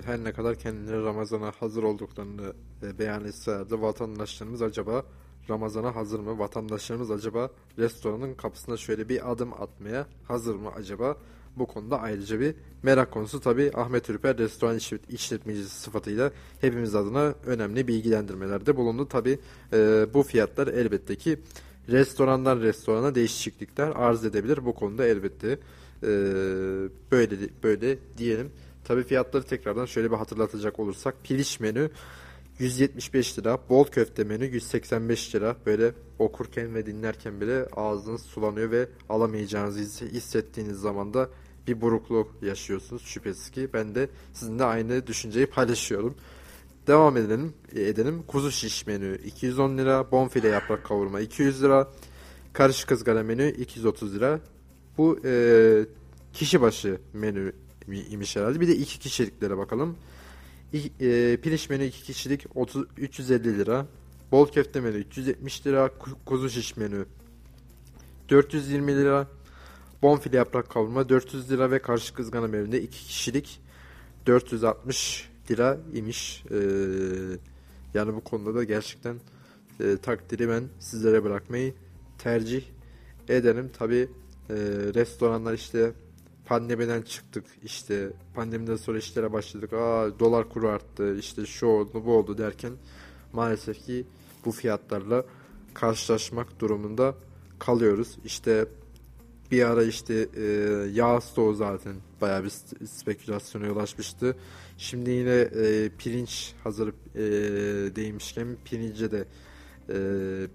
B: her ne kadar kendileri Ramazan'a hazır olduklarını e, beyan etseler de vatandaşlarımız acaba Ramazan'a hazır mı? Vatandaşlarımız acaba restoranın kapısına şöyle bir adım atmaya hazır mı acaba? Bu konuda ayrıca bir merak konusu. Tabii Ahmet Ürper restoran işlet- işletmecisi sıfatıyla hepimiz adına önemli bilgilendirmelerde bulundu. Tabii e, bu fiyatlar elbette ki restorandan restorana değişiklikler arz edebilir. Bu konuda elbette e, böyle böyle diyelim. Tabii fiyatları tekrardan şöyle bir hatırlatacak olursak piliç menü 175 lira, bol köfte menü 185 lira. Böyle okurken ve dinlerken bile ağzınız sulanıyor ve alamayacağınızı his- hissettiğiniz zaman da bir burukluk yaşıyorsunuz şüphesiz ki. Ben de sizinle aynı düşünceyi paylaşıyorum. Devam edelim. edelim. Kuzu şiş menü 210 lira, bonfile yaprak kavurma 200 lira, karışık ızgara menü 230 lira. Bu e, kişi başı menü imiş herhalde. Bir de iki kişiliklere bakalım. İ- e, piliç menü 2 kişilik 30, 350 lira. Bol köfte menü 370 lira. ku- Kuzu şiş menü 420 lira. Bonfile yaprak kavurma 400 lira ve karışık ızgara menüde 2 kişilik 460 lira imiş. Ee, yani bu konuda da gerçekten e, takdiri ben sizlere bırakmayı tercih ederim. Tabi e, restoranlar işte pandemiden çıktık işte pandemiden sonra işlere başladık. Aa dolar kuru arttı işte şu oldu bu oldu derken maalesef ki bu fiyatlarla karşılaşmak durumunda kalıyoruz. İşte bir ara işte e, yağ stoğu zaten bayağı bir spekülasyona yol açmıştı. Şimdi yine e, pirinç hazır e, değmişken pirince de e,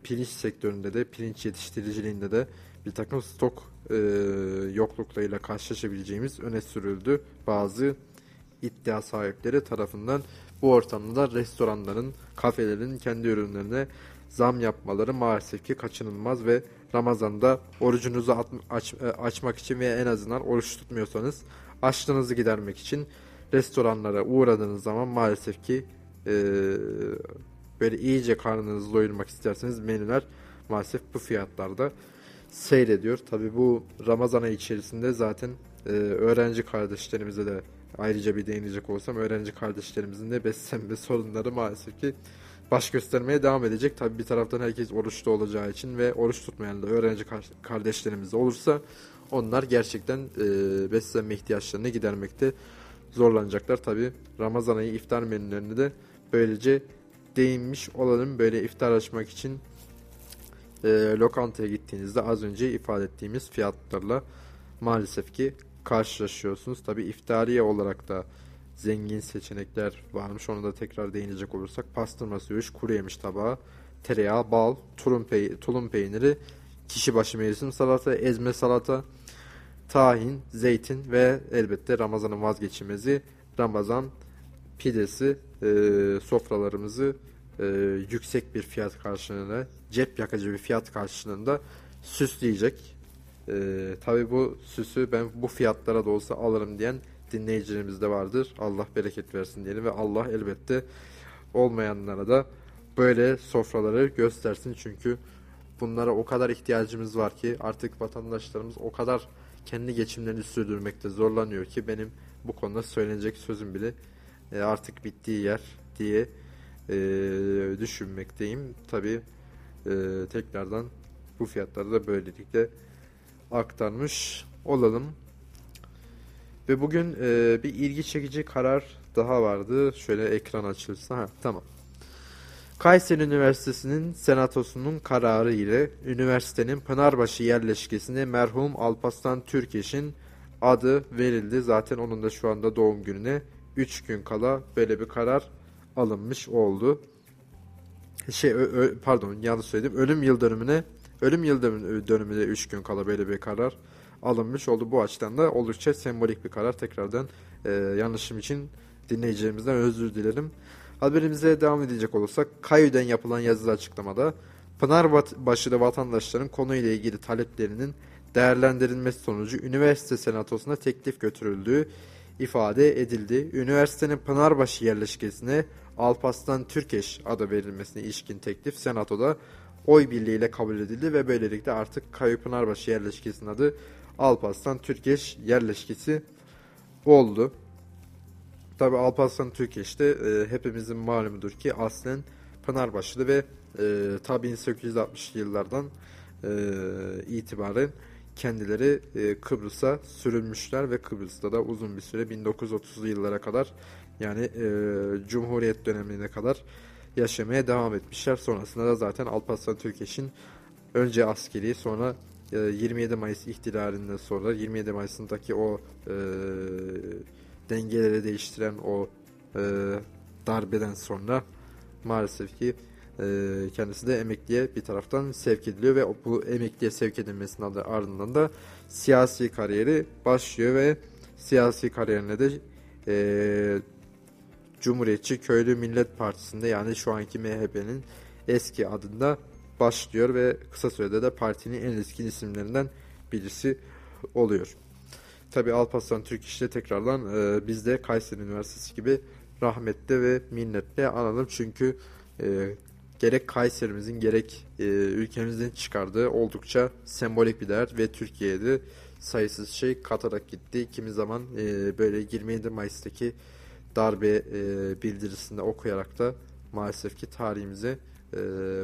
B: pirinç sektöründe de pirinç yetiştiriciliğinde de bir takım stok e, yokluklarıyla karşılaşabileceğimiz öne sürüldü bazı iddia sahipleri tarafından. Bu ortamda da restoranların, kafelerin kendi ürünlerine zam yapmaları maalesef ki kaçınılmaz ve Ramazan'da orucunuzu at- aç- e, açmak için veya en azından oruç tutmuyorsanız açlığınızı gidermek için restoranlara uğradığınız zaman maalesef ki e, böyle iyice karnınızı doyurmak isterseniz menüler maalesef bu fiyatlarda seyrediyor. Tabi bu Ramazan içerisinde zaten e, öğrenci kardeşlerimize de ayrıca bir değinecek olsam öğrenci kardeşlerimizin de beslenme *laughs* sorunları maalesef ki baş göstermeye devam edecek. Tabi bir taraftan herkes oruçta olacağı için ve oruç tutmayan da öğrenci kar- kardeşlerimiz de olursa onlar gerçekten e, beslenme ihtiyaçlarını gidermekte zorlanacaklar. Tabi Ramazan ayı iftar menülerini de böylece değinmiş olalım. Böyle iftar açmak için e, lokantaya gittiğinizde az önce ifade ettiğimiz fiyatlarla maalesef ki karşılaşıyorsunuz. Tabi iftariye olarak da zengin seçenekler varmış. Onu da tekrar değinecek olursak pastırma söğüş, kuru yemiş tabağı, tereyağı, bal, tulum, pey tulum peyniri, kişi başı mevsim salata, ezme salata, tahin, zeytin ve elbette Ramazan'ın vazgeçilmezi Ramazan pidesi e, sofralarımızı e, yüksek bir fiyat karşılığında, cep yakıcı bir fiyat karşılığında süsleyecek. E, Tabi bu süsü ben bu fiyatlara da olsa alırım diyen dinleyicilerimiz de vardır. Allah bereket versin diyelim ve Allah elbette olmayanlara da böyle sofraları göstersin. Çünkü bunlara o kadar ihtiyacımız var ki artık vatandaşlarımız o kadar kendi geçimlerini sürdürmekte zorlanıyor ki benim bu konuda söylenecek sözüm bile e, artık bittiği yer diye e, düşünmekteyim. Tabi e, tekrardan bu fiyatları da böylelikle aktarmış olalım. Ve bugün e, bir ilgi çekici karar daha vardı. Şöyle ekran açılsa. Ha, tamam. Kayseri Üniversitesi'nin senatosunun kararı ile üniversitenin Pınarbaşı yerleşkesine merhum Alpaslan Türkeş'in adı verildi. Zaten onun da şu anda doğum gününe 3 gün kala böyle bir karar alınmış oldu. Şey ö, ö, pardon yanlış söyledim. Ölüm yıl dönümüne ölüm yıl dönümüne 3 gün kala böyle bir karar alınmış oldu. Bu açıdan da oldukça sembolik bir karar. Tekrardan e, yanlışım için dinleyicilerimizden özür dilerim. Haberimize devam edecek olursak Kayü'den yapılan yazılı açıklamada Pınarbaşı'da vatandaşların konuyla ilgili taleplerinin değerlendirilmesi sonucu üniversite senatosuna teklif götürüldüğü ifade edildi. Üniversitenin Pınarbaşı yerleşkesine Alpaslan Türkeş adı verilmesine ilişkin teklif senatoda oy birliğiyle kabul edildi ve böylelikle artık Kayı Pınarbaşı yerleşkesinin adı Alparslan Türkeş yerleşkesi oldu. Tabi Alparslan Türkeş'te e, hepimizin malumudur ki aslen Pınarbaşılı ve e, ta 1860'lı yıllardan e, itibaren kendileri e, Kıbrıs'a sürülmüşler ve Kıbrıs'ta da uzun bir süre 1930'lu yıllara kadar yani e, Cumhuriyet dönemine kadar yaşamaya devam etmişler. Sonrasında da zaten Alparslan Türkeş'in önce askeri sonra 27 ee, Mayıs ihtilalinden sonra 27 Mayıs'ındaki o e, dengeleri değiştiren o e, darbeden sonra maalesef ki e, kendisi de emekliye bir taraftan sevk ediliyor ve bu emekliye sevk edilmesinin ardından da siyasi kariyeri başlıyor ve siyasi kariyerine de e, Cumhuriyetçi Köylü Millet Partisi'nde yani şu anki MHP'nin eski adında başlıyor ve kısa sürede de partinin en eski isimlerinden birisi oluyor. Tabi Alparslan Türk işte tekrardan e, biz de Kayseri Üniversitesi gibi rahmetle ve minnetle analım. Çünkü e, gerek Kayserimizin gerek e, ülkemizin çıkardığı oldukça sembolik bir değer ve Türkiye'de sayısız şey katarak gitti. Kimi zaman e, böyle 27 Mayıs'taki darbe e, bildirisinde okuyarak da maalesef ki tarihimize e,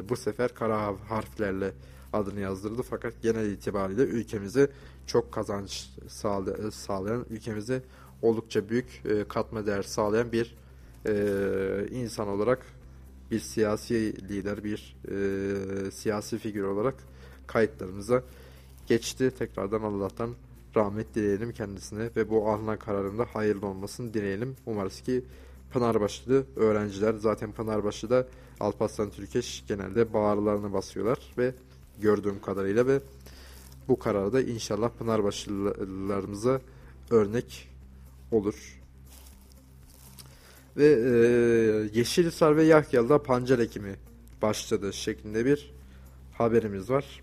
B: bu sefer kara harflerle adını yazdırdı. Fakat genel itibariyle ülkemize çok kazanç sağla, sağlayan, ülkemize oldukça büyük e, katma değer sağlayan bir e, insan olarak bir siyasi lider, bir e, siyasi figür olarak kayıtlarımıza geçti. Tekrardan Allah'tan rahmet dileyelim kendisine ve bu alınan kararında hayırlı olmasını dileyelim. Umarız ki Pınarbaşılı öğrenciler zaten Pınarbaşı'da Alparslan Türkeş genelde bağırlarını basıyorlar ve gördüğüm kadarıyla ve bu kararı da inşallah Pınarbaşılılarımıza örnek olur. Ve e, Yeşilhisar ve Yahya'da pancar ekimi başladı şeklinde bir haberimiz var.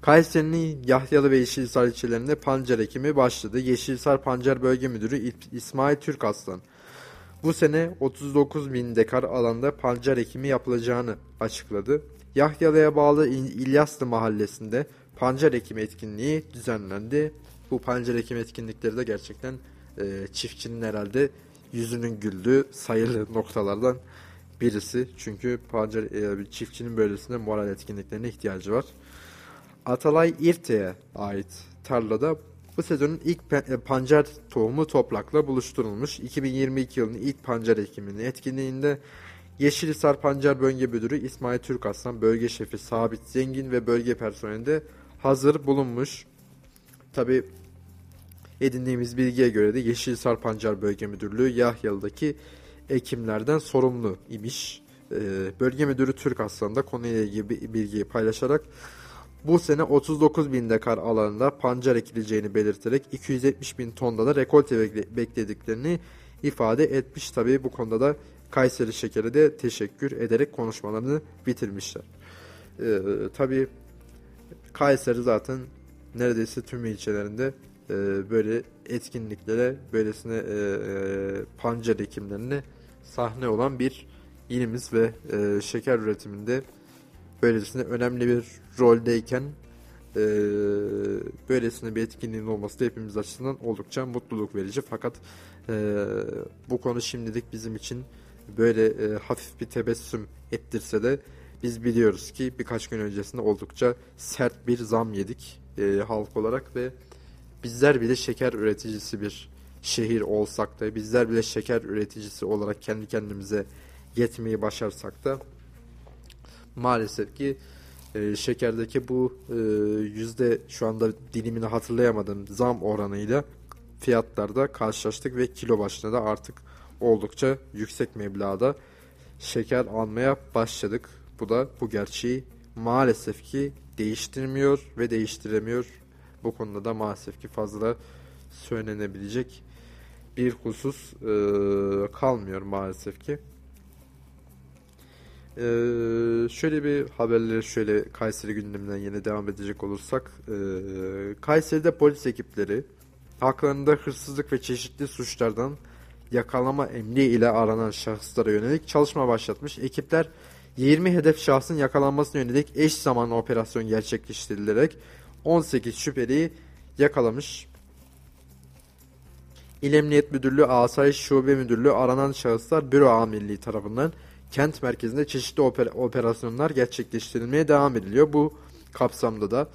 B: Kayseri'nin Yahyalı ve Yeşilhisar ilçelerinde pancar ekimi başladı. Yeşilhisar Pancar Bölge Müdürü İsmail Türk Aslan bu sene 39 bin dekar alanda pancar ekimi yapılacağını açıkladı. Yahyalı'ya bağlı İlyaslı mahallesinde pancar ekimi etkinliği düzenlendi. Bu pancar ekim etkinlikleri de gerçekten e, çiftçinin herhalde yüzünün güldüğü sayılı *laughs* noktalardan birisi. Çünkü pancar e, çiftçinin böylesine moral etkinliklerine ihtiyacı var. Atalay İrte'ye ait tarlada bu sezonun ilk e, pancar tohumu toprakla buluşturulmuş. 2022 yılının ilk pancar ekiminin etkinliğinde Yeşilhisar Pancar Bölge Müdürü İsmail Türk Aslan, Bölge Şefi Sabit Zengin ve bölge personelinde hazır bulunmuş. Tabi edindiğimiz bilgiye göre de Yeşilhisar Pancar Bölge Müdürlüğü Yahyalı'daki ekimlerden sorumlu imiş. Ee, bölge Müdürü Türk Aslan da konuyla ilgili bilgiyi paylaşarak bu sene 39 bin dekar alanında pancar ekileceğini belirterek 270 bin tonda da rekolte beklediklerini ifade etmiş. Tabii bu konuda da Kayseri Şekeri de teşekkür ederek konuşmalarını bitirmişler. Ee, tabii Kayseri zaten neredeyse tüm ilçelerinde e, böyle etkinliklere, böylesine e, e, pancar ekimlerine sahne olan bir ilimiz ve e, şeker üretiminde böylesine önemli bir roldeyken e, böylesine bir etkinliğin olması da hepimiz açısından oldukça mutluluk verici. Fakat e, bu konu şimdilik bizim için böyle e, hafif bir tebessüm ettirse de biz biliyoruz ki birkaç gün öncesinde oldukça sert bir zam yedik e, halk olarak ve bizler bile şeker üreticisi bir şehir olsak da bizler bile şeker üreticisi olarak kendi kendimize yetmeyi başarsak da maalesef ki e, şekerdeki bu e, yüzde şu anda dilimini hatırlayamadım zam oranıyla fiyatlarda karşılaştık ve kilo başına da artık oldukça yüksek meblağda şeker almaya başladık. Bu da bu gerçeği maalesef ki değiştirmiyor ve değiştiremiyor. Bu konuda da maalesef ki fazla söylenebilecek bir husus e, kalmıyor maalesef ki. E, şöyle bir haberleri şöyle Kayseri gündeminden yine devam edecek olursak e, Kayseri'de polis ekipleri haklarında hırsızlık ve çeşitli suçlardan yakalama emri ile aranan şahıslara yönelik çalışma başlatmış. Ekipler 20 hedef şahsın yakalanmasına yönelik eş zamanlı operasyon gerçekleştirilerek 18 şüpheliyi yakalamış. İl Emniyet Müdürlüğü Asayiş Şube Müdürlüğü aranan şahıslar Büro Amirliği tarafından kent merkezinde çeşitli oper operasyonlar gerçekleştirilmeye devam ediliyor. Bu kapsamda da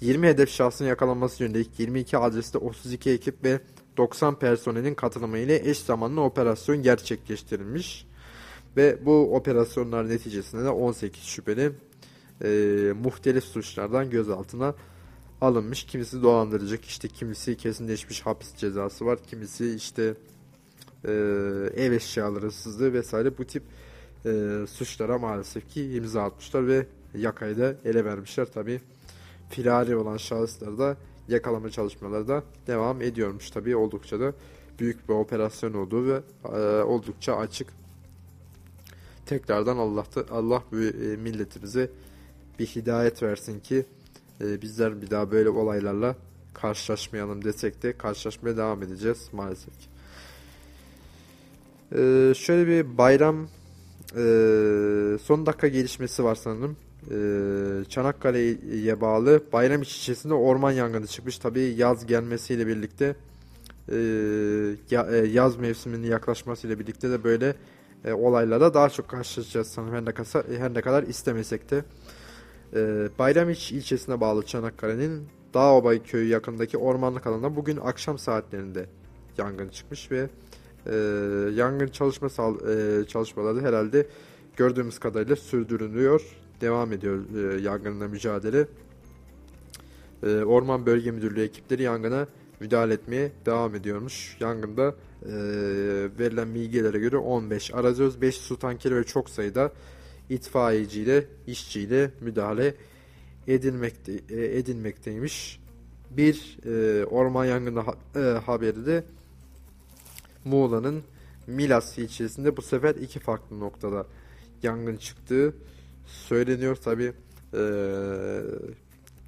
B: 20 hedef şahsın yakalanması yönelik 22 adreste 32 ekip ve 90 personelin katılımıyla eş zamanlı operasyon gerçekleştirilmiş. Ve bu operasyonlar neticesinde de 18 şüpheli e, muhtelif suçlardan gözaltına alınmış. Kimisi dolandırıcılık, işte kimisi kesinleşmiş hapis cezası var. Kimisi işte e, ev eşyaları hırsızlığı vesaire bu tip e, suçlara maalesef ki imza atmışlar ve yakayı da ele vermişler. Tabi firari olan şahısları da yakalama çalışmaları da devam ediyormuş. Tabi oldukça da büyük bir operasyon olduğu ve e, oldukça açık. Tekrardan Allah bu e, milletimize bir hidayet versin ki e, bizler bir daha böyle olaylarla karşılaşmayalım desek de karşılaşmaya devam edeceğiz maalesef ki. E, şöyle bir bayram son dakika gelişmesi var sanırım. E, Çanakkale'ye bağlı bayram iç ilçesinde orman yangını çıkmış. Tabi yaz gelmesiyle birlikte e, e, yaz mevsiminin yaklaşmasıyla birlikte de böyle e, olaylara daha çok karşılaşacağız sanırım her ne kadar, her ne kadar istemesek de. E, Bayramiç ilçesine bağlı Çanakkale'nin Dağobay köyü yakındaki ormanlık alanda bugün akşam saatlerinde yangın çıkmış ve e, yangın çalışma e, çalışmaları herhalde gördüğümüz kadarıyla sürdürülüyor. Devam ediyor e, yangınla mücadele. E, Orman Bölge Müdürlüğü ekipleri yangına müdahale etmeye devam ediyormuş. Yangında e, verilen bilgilere göre 15 arazöz, 5 su tankeri ve çok sayıda itfaiyeciyle, işçiyle müdahale edilmekte, e, edilmekteymiş. Bir orman yangını ha, haberi de Muğla'nın Milas ilçesinde bu sefer iki farklı noktada yangın çıktığı söyleniyor. Tabi e,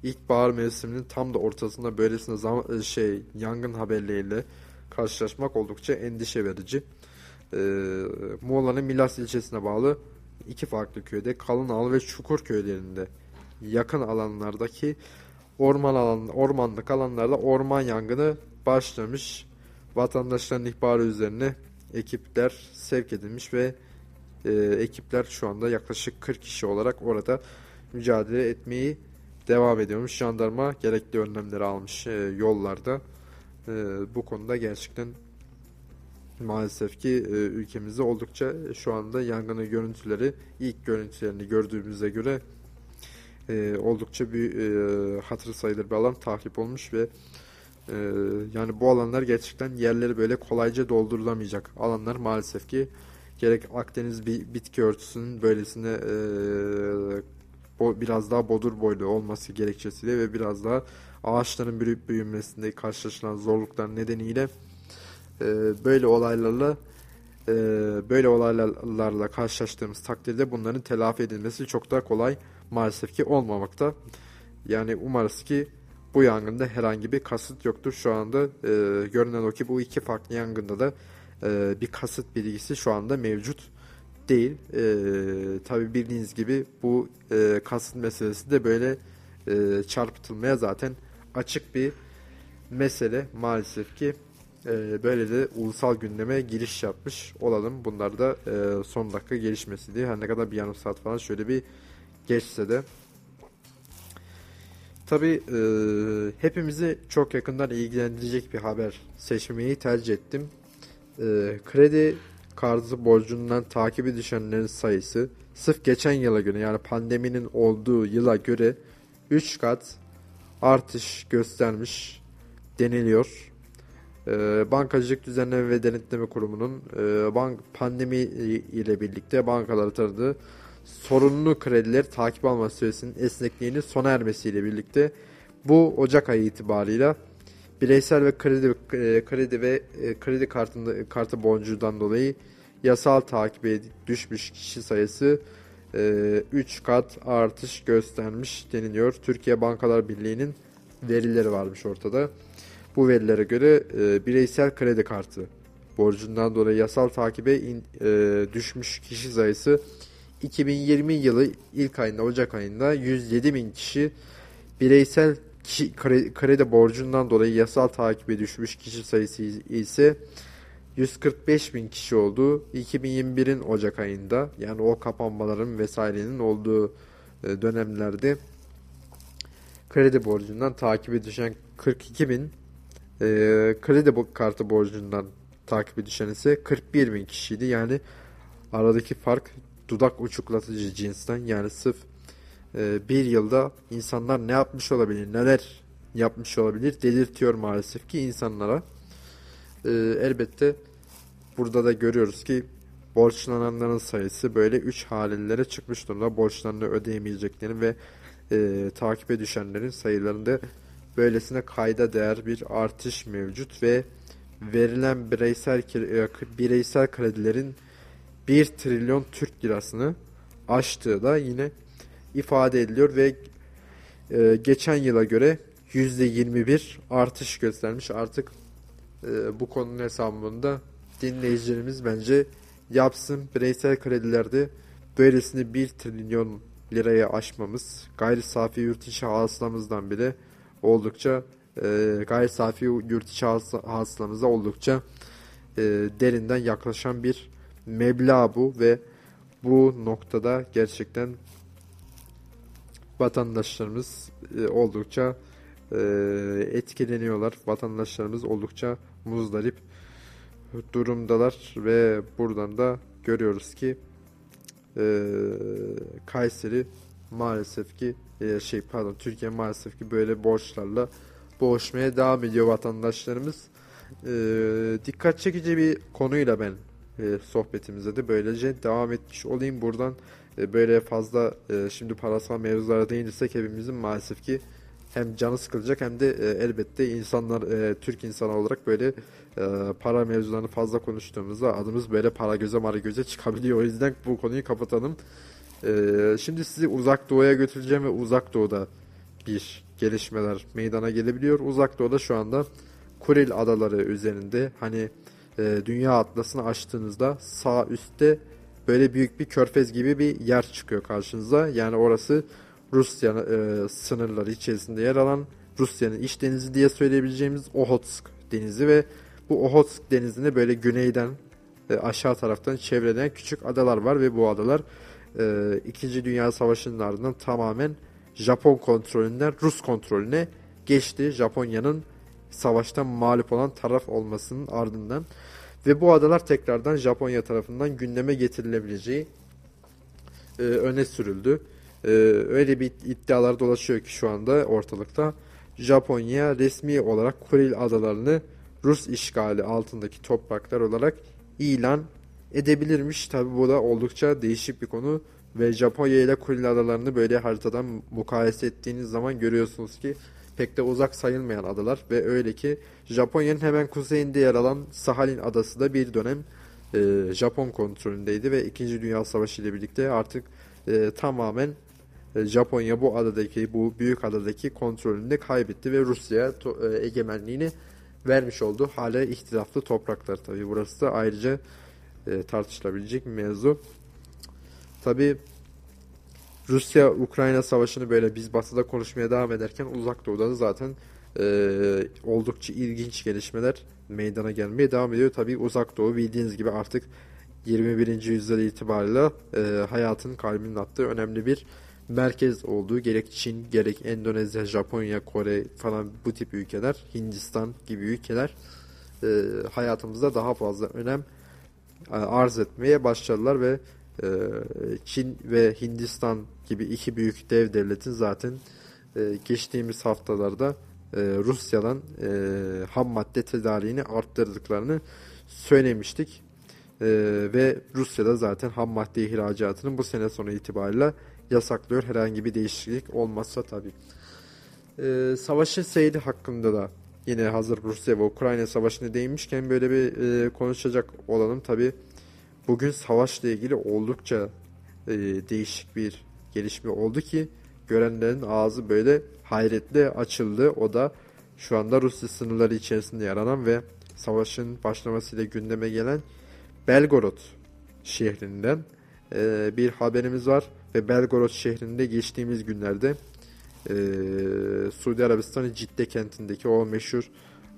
B: ilkbahar mevsiminin tam da ortasında böylesine zam şey yangın haberleriyle karşılaşmak oldukça endişe verici. E, Muğla'nın Milas ilçesine bağlı iki farklı köyde Kalınal ve Çukur köylerinde yakın alanlardaki orman alan ormanlık alanlarda orman yangını başlamış. Vatandaşların ihbarı üzerine ekipler sevk edilmiş ve e, ekipler şu anda yaklaşık 40 kişi olarak orada mücadele etmeyi devam ediyormuş. Jandarma gerekli önlemleri almış e, yollarda. E, bu konuda gerçekten maalesef ki e, ülkemizde oldukça şu anda yangının görüntüleri ilk görüntülerini gördüğümüze göre e, oldukça bir e, hatır sayılır bir alan tahrip olmuş ve e, yani bu alanlar gerçekten yerleri böyle kolayca doldurulamayacak alanlar maalesef ki gerek Akdeniz bitki örtüsünün böylesine e, bo, biraz daha bodur boylu olması gerekçesiyle ve biraz daha ağaçların büyüyüp büyümesinde karşılaşılan zorluklar nedeniyle e, böyle olaylarla böyle olaylarla karşılaştığımız takdirde bunların telafi edilmesi çok daha kolay maalesef ki olmamakta. Yani umarız ki bu yangında herhangi bir kasıt yoktur. Şu anda e, görünen o ki bu iki farklı yangında da e, bir kasıt bilgisi şu anda mevcut değil. E, tabii bildiğiniz gibi bu e, kasıt meselesi de böyle e, çarpıtılmaya zaten açık bir mesele maalesef ki e, böyle de ulusal gündeme giriş yapmış olalım. Bunlar da e, son dakika gelişmesi diye her ne kadar bir yarım saat falan şöyle bir geçse de Tabi e, hepimizi çok yakından ilgilendirecek bir haber seçmeyi tercih ettim. E, kredi kartı borcundan takibi düşenlerin sayısı sırf geçen yıla göre yani pandeminin olduğu yıla göre 3 kat artış göstermiş deniliyor. E, Bankacılık Düzenleme ve Denetleme Kurumu'nun e, bank pandemi ile birlikte bankaları tanıdığı sorunlu kredileri takip alma süresinin esnekliğinin sona ermesiyle birlikte bu Ocak ayı itibarıyla bireysel ve kredi e, kredi ve e, kredi kartında kartı boncuğundan dolayı yasal takibe düşmüş kişi sayısı 3 e, kat artış göstermiş deniliyor. Türkiye Bankalar Birliği'nin verileri varmış ortada. Bu verilere göre bireysel kredi kartı borcundan dolayı yasal takibe düşmüş kişi sayısı 2020 yılı ilk ayında Ocak ayında 107 bin kişi bireysel kişi, kredi borcundan dolayı yasal takibe düşmüş kişi sayısı ise 145 bin kişi oldu. 2021'in Ocak ayında yani o kapanmaların vesairenin olduğu e, dönemlerde kredi borcundan takibe düşen 42 bin e, kredi kartı borcundan takibe düşen ise 41 bin kişiydi. Yani aradaki fark dudak uçuklatıcı cinsten yani sırf e, bir yılda insanlar ne yapmış olabilir, neler yapmış olabilir delirtiyor maalesef ki insanlara. E, elbette burada da görüyoruz ki borçlananların sayısı böyle 3 halelere çıkmış durumda. Borçlarını ödeyemeyeceklerin ve e, takibe düşenlerin sayılarında böylesine kayda değer bir artış mevcut ve verilen bireysel e, bireysel kredilerin 1 trilyon Türk lirasını aştığı da yine ifade ediliyor ve e, geçen yıla göre %21 artış göstermiş. Artık e, bu konunun hesabında dinleyicilerimiz bence yapsın. Bireysel kredilerde böylesine 1 trilyon liraya aşmamız gayri safi yurt içi hasılamızdan bile oldukça e, gayri safi yurt içi hasılamıza oldukça e, derinden yaklaşan bir meblağ bu ve bu noktada gerçekten vatandaşlarımız e, oldukça e, etkileniyorlar. Vatandaşlarımız oldukça muzdarip durumdalar ve buradan da görüyoruz ki e, Kayseri maalesef ki şey pardon Türkiye maalesef ki böyle borçlarla boğuşmaya devam ediyor vatandaşlarımız. E, dikkat çekici bir konuyla ben e, sohbetimize de böylece devam etmiş olayım. Buradan e, böyle fazla e, şimdi parasal mevzulara değinirsek hepimizin maalesef ki hem canı sıkılacak hem de e, elbette insanlar Türk insanı olarak böyle para mevzularını fazla konuştuğumuzda adımız böyle para göze mara göze çıkabiliyor. O yüzden bu konuyu kapatalım. Şimdi sizi uzak doğuya götüreceğim ve uzak doğuda bir gelişmeler meydana gelebiliyor. Uzak doğuda şu anda Kuril adaları üzerinde hani e, dünya atlasını açtığınızda sağ üstte böyle büyük bir körfez gibi bir yer çıkıyor karşınıza. Yani orası Rusya e, sınırları içerisinde yer alan Rusya'nın iç denizi diye söyleyebileceğimiz Ohotsk denizi ve bu Ohotsk denizinde böyle güneyden e, aşağı taraftan çevreden küçük adalar var ve bu adalar e, 2. Dünya Savaşı'nın ardından tamamen Japon kontrolünden Rus kontrolüne geçti. Japonya'nın savaştan mağlup olan taraf olmasının ardından ve bu adalar tekrardan Japonya tarafından gündeme getirilebileceği e, öne sürüldü. E, öyle bir iddialar dolaşıyor ki şu anda ortalıkta. Japonya resmi olarak Kuril adalarını Rus işgali altındaki topraklar olarak ilan edebilirmiş. Tabi bu da oldukça değişik bir konu ve Japonya ile Kuril adalarını böyle haritadan mukayese ettiğiniz zaman görüyorsunuz ki pek de uzak sayılmayan adalar ve öyle ki Japonya'nın hemen kuzeyinde yer alan Sahalin adası da bir dönem e, Japon kontrolündeydi ve 2. Dünya Savaşı ile birlikte artık e, tamamen e, Japonya bu adadaki bu büyük adadaki kontrolünü kaybetti ve Rusya e, egemenliğini vermiş oldu. Hala ihtilaflı topraklar tabi burası da ayrıca e, tartışılabilecek bir mevzu. Tabi Rusya-Ukrayna savaşını böyle biz batıda konuşmaya devam ederken uzak doğuda da zaten e, oldukça ilginç gelişmeler meydana gelmeye devam ediyor. Tabi uzak doğu bildiğiniz gibi artık 21. yüzyıl itibariyle e, hayatın kalbinin attığı önemli bir merkez olduğu gerek Çin gerek Endonezya, Japonya, Kore falan bu tip ülkeler, Hindistan gibi ülkeler e, hayatımızda daha fazla önem e, arz etmeye başladılar ve e, Çin ve Hindistan gibi iki büyük dev devletin zaten e, geçtiğimiz haftalarda e, Rusya'dan e, ham madde tedariğini arttırdıklarını söylemiştik. E, ve Rusya'da zaten ham madde ihracatının bu sene sonu itibariyle yasaklıyor. Herhangi bir değişiklik olmazsa tabii. E, savaşın seyri hakkında da yine hazır Rusya ve Ukrayna savaşına değinmişken böyle bir konuşacak olalım. Tabii bugün savaşla ilgili oldukça e, değişik bir gelişme oldu ki görenlerin ağzı böyle hayretle açıldı. O da şu anda Rusya sınırları içerisinde yer alan ve savaşın başlamasıyla gündeme gelen Belgorod şehrinden e, bir haberimiz var ve Belgorod şehrinde geçtiğimiz günlerde e, Suudi Arabistan'ın Cidde kentindeki o meşhur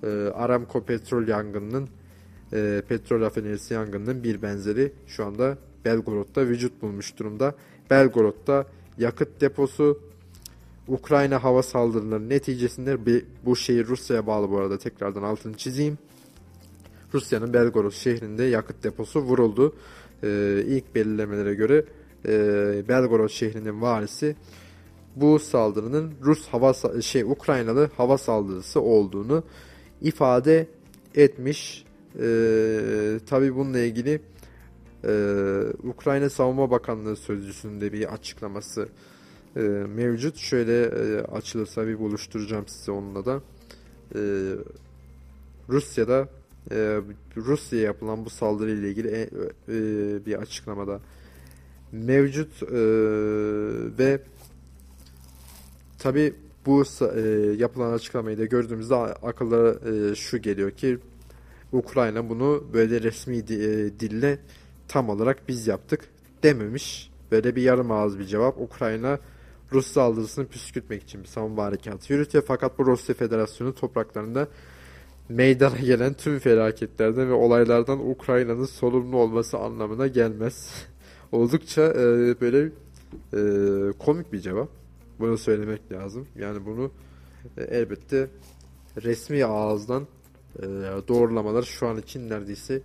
B: e, Aramco petrol yangınının e, petrol rafinerisi yangınının bir benzeri şu anda Belgorod'da vücut bulmuş durumda. Belgorod'da yakıt deposu Ukrayna hava saldırıları neticesinde bu şehir Rusya'ya bağlı bu arada tekrardan altını çizeyim. Rusya'nın Belgorod şehrinde yakıt deposu vuruldu. Ee, ilk belirlemelere göre e, Belgorod şehrinin valisi bu saldırının Rus hava şey Ukraynalı hava saldırısı olduğunu ifade etmiş. Ee, Tabi bununla ilgili e, Ukrayna Savunma Bakanlığı Sözcüsü'nün de bir açıklaması e, mevcut. Şöyle e, açılırsa bir buluşturacağım size onunla da. E, Rusya'da e, Rusya'ya yapılan bu saldırı ile ilgili e, e, bir açıklamada mevcut e, ve tabi bu e, yapılan açıklamayı da gördüğümüzde akıllara e, şu geliyor ki Ukrayna bunu böyle resmi e, dille tam olarak biz yaptık dememiş. Böyle bir yarım ağız bir cevap. Ukrayna Rus saldırısını püskürtmek için bir savunma harekatı yürütüyor. Fakat bu Rusya Federasyonu topraklarında meydana gelen tüm felaketlerden ve olaylardan Ukrayna'nın sorumlu olması anlamına gelmez. *laughs* Oldukça e, böyle e, komik bir cevap. Bunu söylemek lazım. Yani bunu e, elbette resmi ağızdan doğrulamalar şu an için neredeyse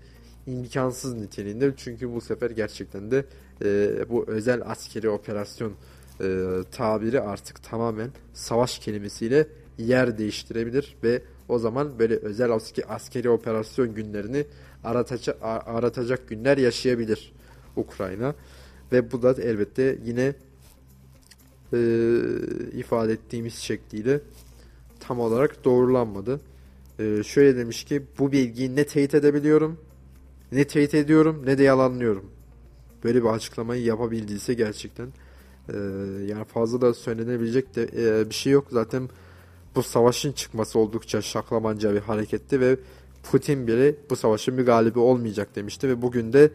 B: imkansız niteliğinde. Çünkü bu sefer gerçekten de e, bu özel askeri operasyon e, tabiri artık tamamen savaş kelimesiyle yer değiştirebilir ve o zaman böyle özel askeri, operasyon günlerini aratacak, aratacak günler yaşayabilir Ukrayna ve bu da elbette yine e, ifade ettiğimiz şekliyle tam olarak doğrulanmadı. E, şöyle demiş ki bu bilgiyi ne teyit edebiliyorum ne teyit ediyorum ne de yalanlıyorum. Böyle bir açıklamayı yapabildiyse gerçekten e, yani fazla da söylenebilecek de e, bir şey yok. Zaten bu savaşın çıkması oldukça şaklamanca bir hareketti ve Putin bile bu savaşın bir galibi olmayacak demişti ve bugün de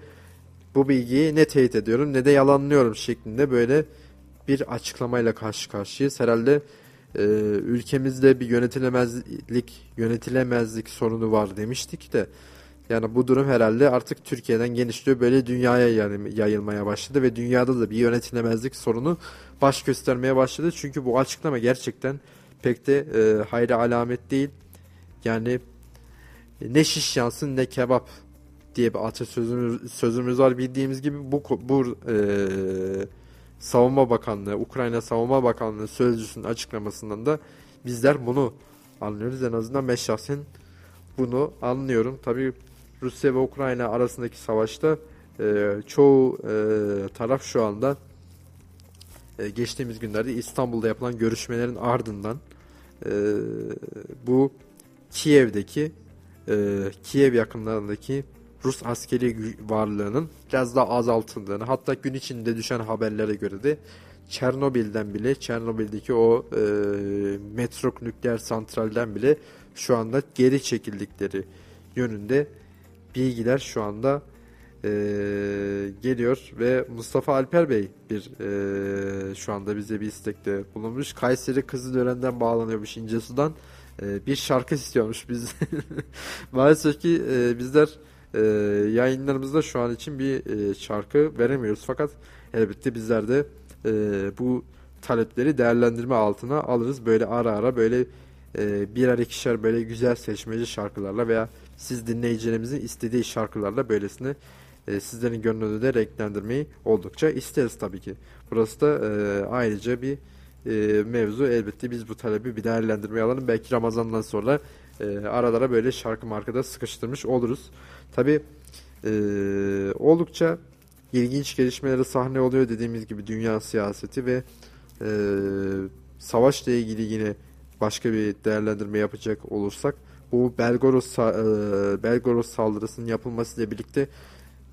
B: bu bilgiyi ne teyit ediyorum ne de yalanlıyorum şeklinde böyle bir açıklamayla karşı karşıyayız. Herhalde e, ülkemizde bir yönetilemezlik yönetilemezlik sorunu var demiştik de yani bu durum herhalde artık Türkiye'den genişliyor böyle dünyaya yayılmaya başladı ve dünyada da bir yönetilemezlik sorunu baş göstermeye başladı. Çünkü bu açıklama gerçekten pek de e, hayra alamet değil. Yani ne şiş yansın ne kebap diye bir atasözümüz sözümüz var bildiğimiz gibi bu bu e, Savunma Bakanlığı, Ukrayna Savunma Bakanlığı sözcüsünün açıklamasından da bizler bunu anlıyoruz. En azından ben şahsen bunu anlıyorum. Tabii Rusya ve Ukrayna arasındaki savaşta e, çoğu e, taraf şu anda e, geçtiğimiz günlerde İstanbul'da yapılan görüşmelerin ardından e, bu Kiev'deki e, Kiev yakınlarındaki Rus askeri varlığının biraz daha azaltıldığını hatta gün içinde düşen haberlere göre de Çernobil'den bile Çernobil'deki o e, metrok nükleer santralden bile şu anda geri çekildikleri yönünde bilgiler şu anda e, geliyor ve Mustafa Alper Bey bir e, şu anda bize bir istekte bulunmuş. Kayseri Kızılören'den bağlanıyormuş İncesu'dan. E, bir şarkı istiyormuş biz. *laughs* Maalesef ki e, bizler e, yayınlarımızda şu an için bir e, şarkı veremiyoruz. Fakat elbette bizler de e, bu talepleri değerlendirme altına alırız. Böyle ara ara böyle e, birer ikişer böyle güzel seçmeci şarkılarla veya siz dinleyicilerimizin istediği şarkılarla böylesine e, sizlerin gönlünü de renklendirmeyi oldukça isteriz tabii ki. Burası da e, ayrıca bir e, mevzu. Elbette biz bu talebi bir değerlendirmeye alalım. Belki Ramazan'dan sonra e, aralara böyle şarkı markada sıkıştırmış oluruz. Tabii e, oldukça ilginç gelişmelere sahne oluyor dediğimiz gibi dünya siyaseti ve e, savaşla ilgili yine başka bir değerlendirme yapacak olursak bu Belgorod, e, Belgorod saldırısının yapılmasıyla birlikte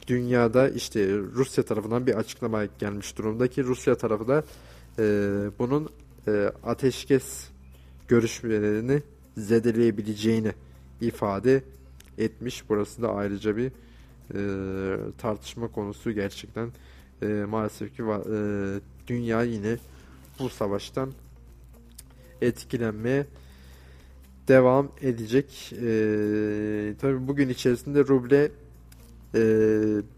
B: dünyada işte Rusya tarafından bir açıklama gelmiş durumda ki Rusya tarafı da e, bunun e, ateşkes görüşmelerini zedeleyebileceğini ifade etmiş. Burası da ayrıca bir e, tartışma konusu gerçekten e, maalesef ki e, dünya yine bu savaştan etkilenmeye devam edecek. E, tabii bugün içerisinde ruble e,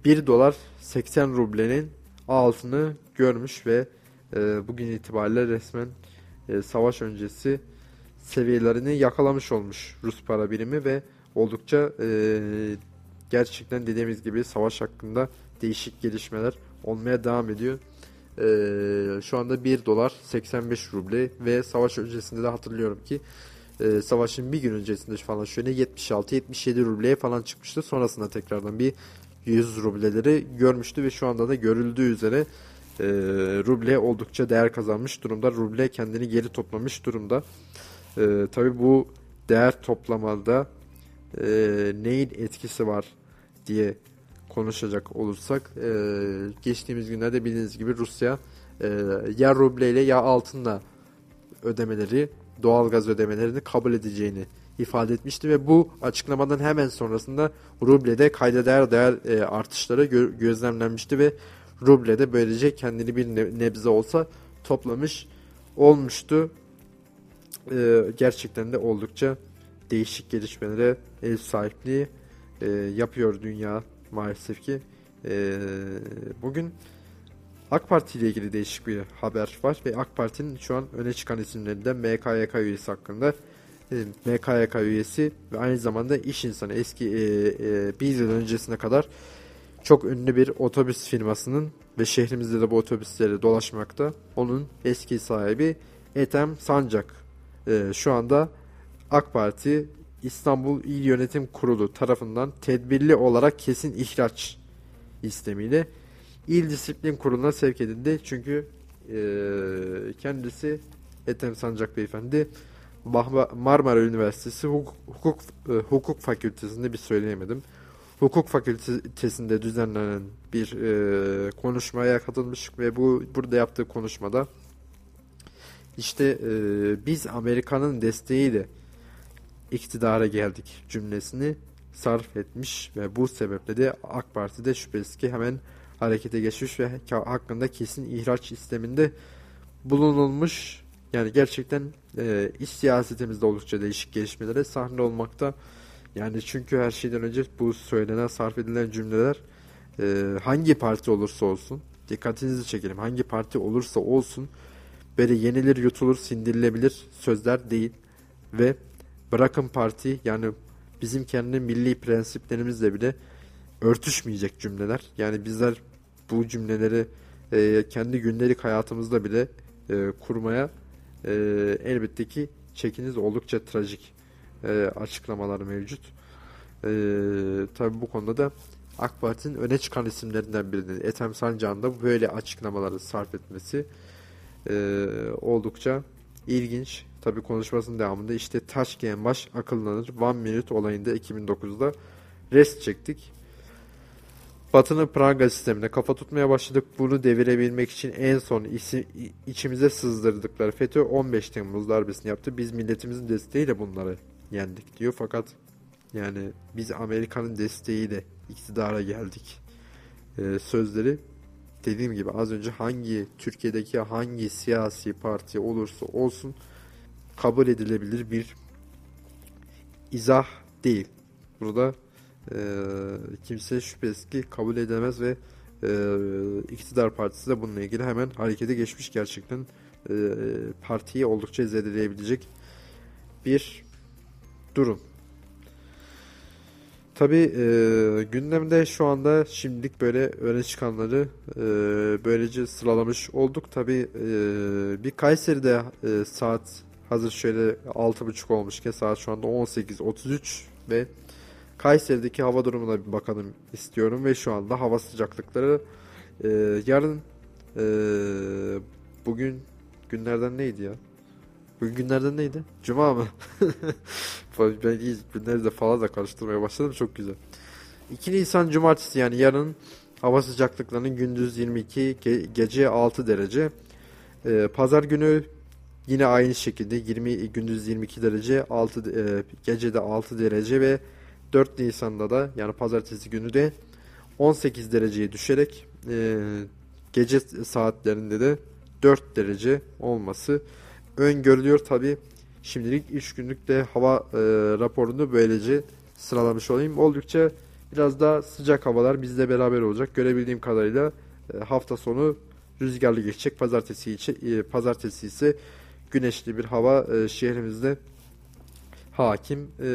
B: 1 dolar 80 rublenin altını görmüş ve e, bugün itibariyle resmen e, savaş öncesi seviyelerini yakalamış olmuş Rus para birimi ve oldukça e, gerçekten dediğimiz gibi savaş hakkında değişik gelişmeler olmaya devam ediyor. E, şu anda 1 dolar 85 ruble ve savaş öncesinde de hatırlıyorum ki e, savaşın bir gün öncesinde falan şöyle 76-77 rubleye falan çıkmıştı. Sonrasında tekrardan bir 100 rubleleri görmüştü ve şu anda da görüldüğü üzere e, ruble oldukça değer kazanmış durumda. Ruble kendini geri toplamış durumda. E, Tabi bu değer toplamada e, neyin etkisi var diye konuşacak olursak e, geçtiğimiz günlerde bildiğiniz gibi Rusya e, ya ruble ile ya altınla ödemeleri doğalgaz ödemelerini kabul edeceğini ifade etmişti ve bu açıklamadan hemen sonrasında rublede kayda değer değer e, artışları gö- gözlemlenmişti ve rublede böylece kendini bir nebze olsa toplamış olmuştu. E, gerçekten de oldukça değişik gelişmelere ev sahipliği e, yapıyor dünya maalesef ki. E, bugün AK Parti ile ilgili değişik bir haber var ve AK Parti'nin şu an öne çıkan isimlerinden MKYK üyesi hakkında e, MKYK üyesi ve aynı zamanda iş insanı eski e, e, bir yıl öncesine kadar çok ünlü bir otobüs firmasının ve şehrimizde de bu otobüsleri dolaşmakta. Onun eski sahibi Ethem Sancak. E, şu anda AK Parti İstanbul İl Yönetim Kurulu tarafından tedbirli olarak kesin ihraç istemiyle İl Disiplin Kurulu'na sevk edildi. Çünkü e, kendisi Ethem Sancak Beyefendi Marmara Üniversitesi Hukuk, Hukuk, Hukuk Fakültesinde bir söyleyemedim. Hukuk Fakültesinde düzenlenen bir e, konuşmaya katılmış ve bu burada yaptığı konuşmada işte e, biz Amerika'nın desteğiyle iktidara geldik cümlesini sarf etmiş ve bu sebeple de AK Parti'de şüphesiz ki hemen harekete geçmiş ve hakkında kesin ihraç isteminde bulunulmuş. Yani gerçekten e, iç siyasetimizde oldukça değişik gelişmelere sahne olmakta. Yani çünkü her şeyden önce bu söylenen, sarf edilen cümleler e, hangi parti olursa olsun, dikkatinizi çekelim, hangi parti olursa olsun böyle yenilir, yutulur, sindirilebilir sözler değil. Ve bırakın parti yani bizim kendi milli prensiplerimizle bile örtüşmeyecek cümleler. Yani bizler bu cümleleri e, kendi gündelik hayatımızda bile e, kurmaya e, elbette ki çekiniz oldukça trajik e, açıklamalar mevcut. E, Tabi bu konuda da AK Parti'nin öne çıkan isimlerinden birinin Ethem Sancağ'ın da böyle açıklamaları sarf etmesi e, oldukça ilginç. Tabi konuşmasının devamında işte taş giyen baş akıllanır. One Minute olayında 2009'da rest çektik. Batı'nın pranga sistemine kafa tutmaya başladık. Bunu devirebilmek için en son isi, içimize sızdırdıkları FETÖ 15 Temmuz darbesini yaptı. Biz milletimizin desteğiyle bunları yendik diyor. Fakat yani biz Amerika'nın desteğiyle iktidara geldik e, sözleri dediğim gibi az önce hangi Türkiye'deki hangi siyasi parti olursa olsun kabul edilebilir bir izah değil. Burada e, kimse şüphesiz ki kabul edemez ve e, iktidar partisi de bununla ilgili hemen harekete geçmiş gerçekten e, partiyi oldukça zedeleyebilecek bir durum. Tabi e, gündemde şu anda şimdilik böyle öne çıkanları e, böylece sıralamış olduk. Tabi e, bir Kayseri'de e, saat hazır şöyle 6.30 olmuşken saat şu anda 18.33 ve Kayseri'deki hava durumuna bir bakalım istiyorum ve şu anda hava sıcaklıkları e, yarın e, bugün günlerden neydi ya? Bugün günlerden neydi? Cuma mı? *laughs* ben iyi günleri de falan da karıştırmaya başladım. Çok güzel. 2 Nisan Cumartesi yani yarın hava sıcaklıklarının gündüz 22, ge- gece 6 derece. Ee, Pazar günü yine aynı şekilde 20 gündüz 22 derece, 6 e, gece de 6 derece ve 4 Nisan'da da yani pazartesi günü de 18 dereceye düşerek e, gece saatlerinde de 4 derece olması öngörülüyor tabi. Şimdilik 3 günlük de hava e, raporunu böylece sıralamış olayım. Oldukça biraz daha sıcak havalar bizle beraber olacak. Görebildiğim kadarıyla e, hafta sonu rüzgarlı geçecek. Pazartesi, içi, e, pazartesi ise güneşli bir hava e, şehrimizde hakim e,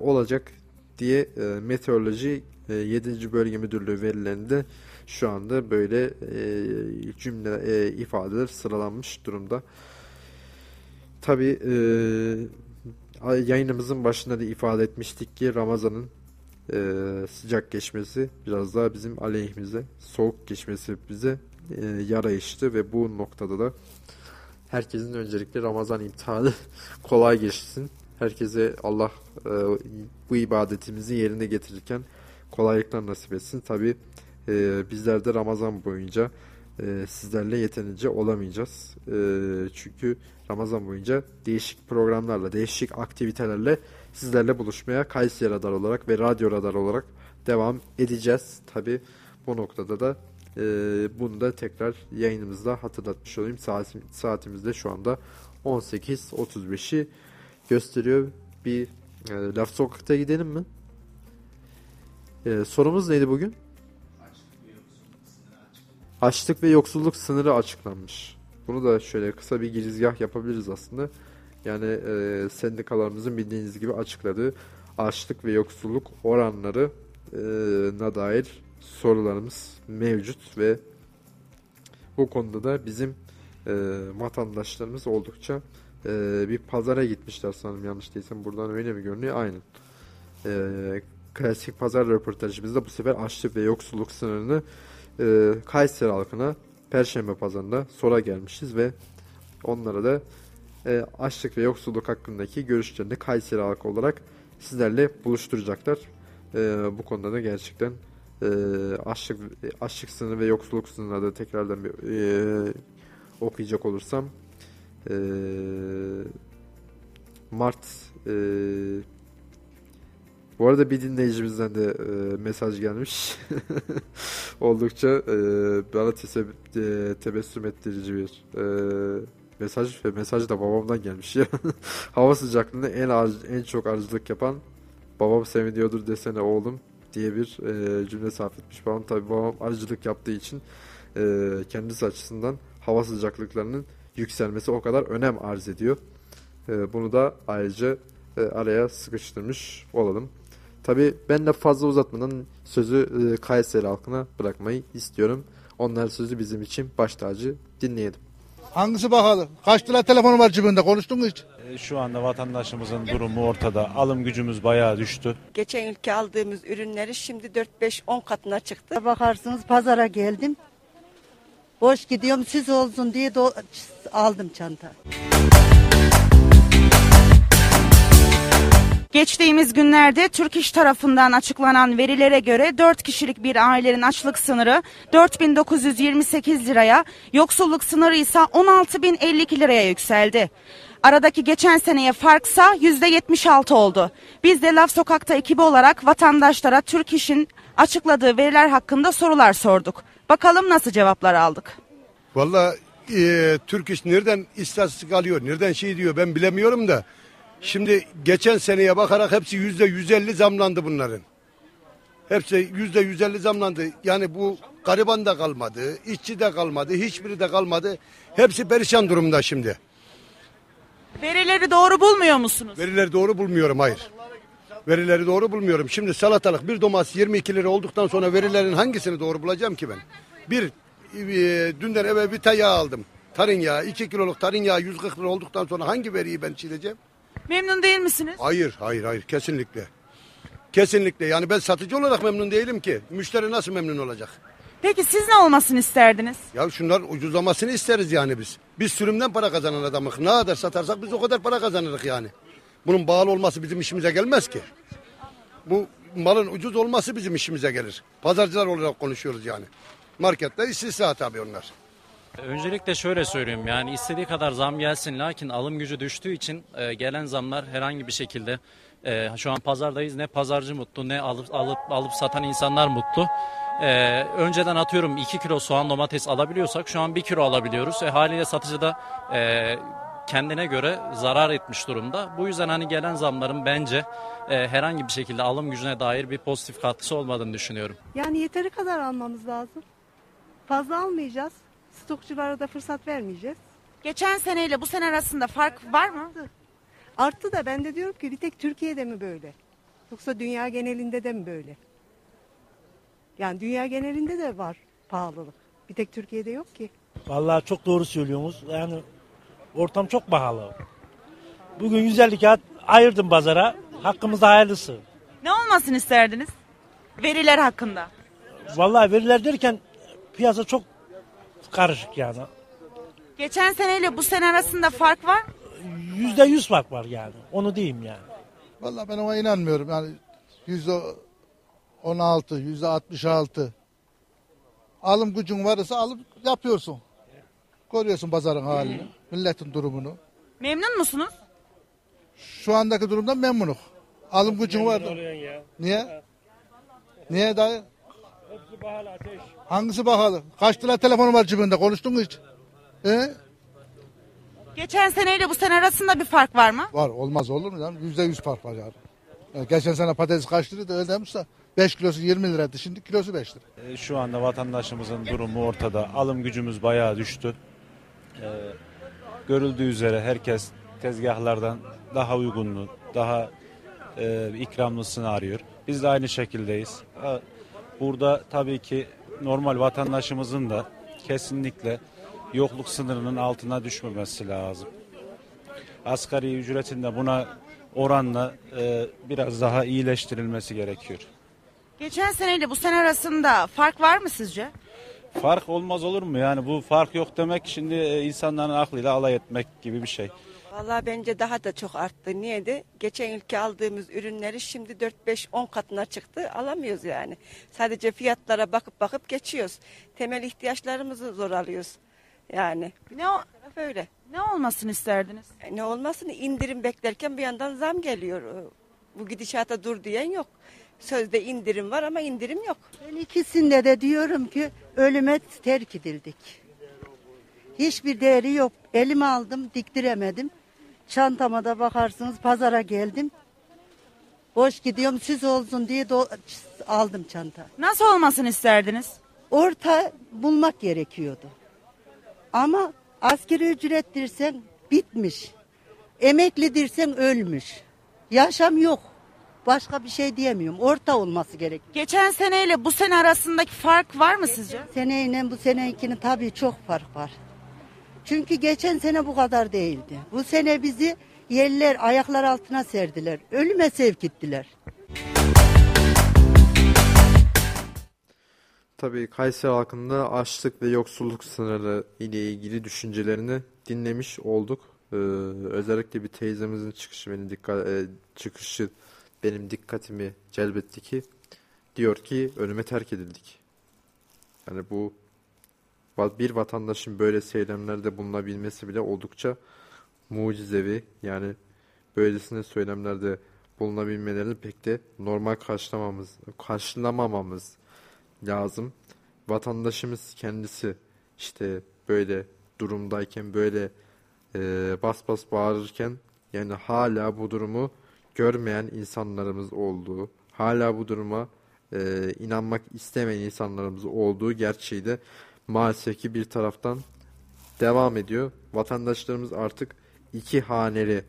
B: olacak diye e, meteoroloji e, 7. Bölge Müdürlüğü verilerinde şu anda böyle e, cümle e, ifadeler sıralanmış durumda. Tabi e, yayınımızın başında da ifade etmiştik ki Ramazan'ın e, sıcak geçmesi biraz daha bizim aleyhimize, soğuk geçmesi bize e, yara işti ve bu noktada da herkesin öncelikle Ramazan imtihanı *laughs* kolay geçsin. Herkese Allah e, bu ibadetimizi yerine getirirken kolaylıklar nasip etsin. Tabi e, bizler de Ramazan boyunca e, sizlerle yeterince olamayacağız. E, çünkü Ramazan boyunca değişik programlarla, değişik aktivitelerle sizlerle buluşmaya Kayseri Radar olarak ve Radyo Radar olarak devam edeceğiz. Tabi bu noktada da e, bunu da tekrar yayınımızda hatırlatmış olayım. Saat, saatimizde şu anda 18.35'i gösteriyor. Bir e, laf sokakta gidelim mi? E, sorumuz neydi bugün? Açlık ve yoksulluk sınırı açıklanmış. Bunu da şöyle kısa bir girizgah yapabiliriz aslında. Yani e, sendikalarımızın bildiğiniz gibi açıkladığı açlık ve yoksulluk oranlarına dair sorularımız mevcut ve bu konuda da bizim e, vatandaşlarımız oldukça e, bir pazara gitmişler sanırım yanlış değilsem buradan öyle mi görünüyor? Aynen. E, klasik pazar röportajımızda bu sefer açlık ve yoksulluk sınırını e, Kayseri halkına Perşembe pazarında sora gelmişiz ve onlara da e, açlık ve yoksulluk hakkındaki görüşlerini Kayseri halkı olarak sizlerle buluşturacaklar. E, bu konuda da gerçekten e, açlık, açlık sınırı ve yoksulluk sınırına da tekrardan bir, e, okuyacak olursam e, Mart e, bu arada bir dinleyicimizden de e, mesaj gelmiş. *laughs* Oldukça e, bana tese, e, tebessüm ettirici bir e, mesaj ve mesaj da babamdan gelmiş ya. *laughs* Hava sıcaklığında en en çok arıcılık yapan babam seviniyordur desene oğlum diye bir e, cümle sarf etmiş. Babam tabi babam arıcılık yaptığı için e, kendisi açısından hava sıcaklıklarının yükselmesi o kadar önem arz ediyor. E, bunu da ayrıca e, araya sıkıştırmış olalım. Tabi ben de fazla uzatmadan sözü e, Kayseri halkına bırakmayı istiyorum. Onlar sözü bizim için baş tacı dinleyelim.
L: Hangisi bakalım? Kaç lira telefonu var cebinde konuştun mu hiç?
M: E, Şu anda vatandaşımızın durumu ortada. Alım gücümüz bayağı düştü.
N: Geçen ülke aldığımız ürünleri şimdi 4-5-10 katına çıktı.
O: Bakarsınız pazara geldim. Boş gidiyorum siz olsun diye do- aldım çanta.
P: Geçtiğimiz günlerde Türk İş tarafından açıklanan verilere göre 4 kişilik bir ailenin açlık sınırı 4928 liraya, yoksulluk sınırı ise 16052 liraya yükseldi. Aradaki geçen seneye farksa %76 oldu. Biz de Laf Sokak'ta ekibi olarak vatandaşlara Türk İş'in açıkladığı veriler hakkında sorular sorduk. Bakalım nasıl cevaplar aldık.
Q: Valla e, Türk iş nereden istatistik alıyor, nereden şey diyor ben bilemiyorum da. Şimdi geçen seneye bakarak hepsi yüzde yüz elli zamlandı bunların. Hepsi yüzde yüz elli zamlandı. Yani bu gariban da kalmadı, işçi de kalmadı, hiçbiri de kalmadı. Hepsi perişan durumda şimdi.
P: Verileri doğru bulmuyor musunuz?
Q: Verileri doğru bulmuyorum hayır. Verileri doğru bulmuyorum. Şimdi salatalık bir domates 22 lira olduktan sonra verilerin hangisini doğru bulacağım ki ben? Bir, e, dünden eve bir tay yağ aldım. Tarın yağı, 2 kiloluk tarın yağı 140 lira olduktan sonra hangi veriyi ben çiğneyeceğim?
P: Memnun değil misiniz?
Q: Hayır, hayır, hayır. Kesinlikle. Kesinlikle. Yani ben satıcı olarak memnun değilim ki. Müşteri nasıl memnun olacak?
P: Peki siz ne olmasını isterdiniz?
Q: Ya şunlar ucuzlamasını isteriz yani biz. Biz sürümden para kazanan adamız. Ne kadar satarsak biz o kadar para kazanırız yani. Bunun bağlı olması bizim işimize gelmez ki. Bu malın ucuz olması bizim işimize gelir. Pazarcılar olarak konuşuyoruz yani. Markette istisna tabii onlar.
R: Öncelikle şöyle söyleyeyim yani istediği kadar zam gelsin lakin alım gücü düştüğü için e, gelen zamlar herhangi bir şekilde e, şu an pazardayız ne pazarcı mutlu ne alıp alıp alıp satan insanlar mutlu. E, önceden atıyorum 2 kilo soğan domates alabiliyorsak şu an 1 kilo alabiliyoruz. E, haliyle satıcı da e, kendine göre zarar etmiş durumda. Bu yüzden hani gelen zamların bence e, herhangi bir şekilde alım gücüne dair bir pozitif katkısı olmadığını düşünüyorum.
S: Yani yeteri kadar almamız lazım. Fazla almayacağız. Stokçulara da fırsat vermeyeceğiz.
P: Geçen seneyle bu sene arasında fark var mı?
S: Arttı da ben de diyorum ki bir tek Türkiye'de mi böyle? Yoksa dünya genelinde de mi böyle? Yani dünya genelinde de var pahalılık. Bir tek Türkiye'de yok ki.
T: Vallahi çok doğru söylüyorsunuz. Yani ortam çok pahalı. Bugün 150 kağıt ayırdım pazara. Hakkımızda hayırlısı.
P: Ne olmasını isterdiniz? Veriler hakkında.
T: Vallahi veriler derken piyasa çok karışık yani.
P: Geçen seneyle bu sene arasında fark var mı?
T: Yüzde yüz fark var yani. Onu diyeyim yani.
L: Vallahi ben ona inanmıyorum. Yani yüzde 16, yüzde 66. Alım gücün varsa alıp yapıyorsun. Görüyorsun pazarın halini, milletin durumunu.
P: Memnun musunuz?
L: Şu andaki durumdan memnunuk. Alım gücün var. Niye? Niye dayı?
T: Hepsi pahalı ateş.
L: Hangisi bakalım? Kaç lira telefonun var cebinde? Konuştun mu hiç? He?
P: Geçen seneyle bu sene arasında bir fark var mı?
L: Var. Olmaz olur mu? Yüzde yüz fark var yani. Geçen sene patates kaç liraydı öyle demişse 5 kilosu 20 liraydı. Şimdi kilosu 5 lira.
M: E, Şu anda vatandaşımızın durumu ortada. Alım gücümüz bayağı düştü. E, görüldüğü üzere herkes tezgahlardan daha uygunlu, daha e, ikramlısını arıyor. Biz de aynı şekildeyiz. Ha, Burada tabii ki normal vatandaşımızın da kesinlikle yokluk sınırının altına düşmemesi lazım. Asgari ücretin de buna oranla e, biraz daha iyileştirilmesi gerekiyor.
P: Geçen seneyle bu sene arasında fark var mı sizce?
M: Fark olmaz olur mu? Yani bu fark yok demek şimdi e, insanların aklıyla alay etmek gibi bir şey.
N: Vallahi bence daha da çok arttı. Niye de? Geçen yılki aldığımız ürünleri şimdi 4-5-10 katına çıktı. Alamıyoruz yani. Sadece fiyatlara bakıp bakıp geçiyoruz. Temel ihtiyaçlarımızı zor alıyoruz. Yani.
P: Ne o?
N: Öyle.
P: Ne olmasını isterdiniz?
N: E, Ne olmasın indirim beklerken bir yandan zam geliyor. E, Bu gidişata dur diyen yok. Sözde indirim var ama indirim yok.
O: Ben ikisinde de diyorum ki ölüme terk edildik. Hiçbir değeri yok. Elime aldım diktiremedim. Çantama da bakarsınız pazara geldim. Boş gidiyorum süs olsun diye do- aldım çanta.
P: Nasıl olmasını isterdiniz?
O: Orta bulmak gerekiyordu. Ama askeri ücret dirsen bitmiş. Emekli dirsen ölmüş. Yaşam yok. Başka bir şey diyemiyorum. Orta olması gerek.
P: Geçen seneyle bu sene arasındaki fark var mı sizce?
O: Seneyle bu senekinin tabii çok fark var. Çünkü geçen sene bu kadar değildi. Bu sene bizi yerler ayaklar altına serdiler. Ölüme sevk ettiler.
B: Tabii Kayseri halkında açlık ve yoksulluk sınırı ile ilgili düşüncelerini dinlemiş olduk. Ee, özellikle bir teyzemizin çıkışı beni dikkat e, çıkışı benim dikkatimi celbetti ki diyor ki ölüme terk edildik. Yani bu bir vatandaşın böyle söylemlerde bulunabilmesi bile oldukça mucizevi. Yani böylesine söylemlerde bulunabilmelerini pek de normal karşılamamız, karşılamamamız lazım. Vatandaşımız kendisi işte böyle durumdayken böyle e, bas bas bağırırken yani hala bu durumu görmeyen insanlarımız olduğu, hala bu duruma e, inanmak istemeyen insanlarımız olduğu gerçeği de maalesef ki bir taraftan devam ediyor. Vatandaşlarımız artık iki haneli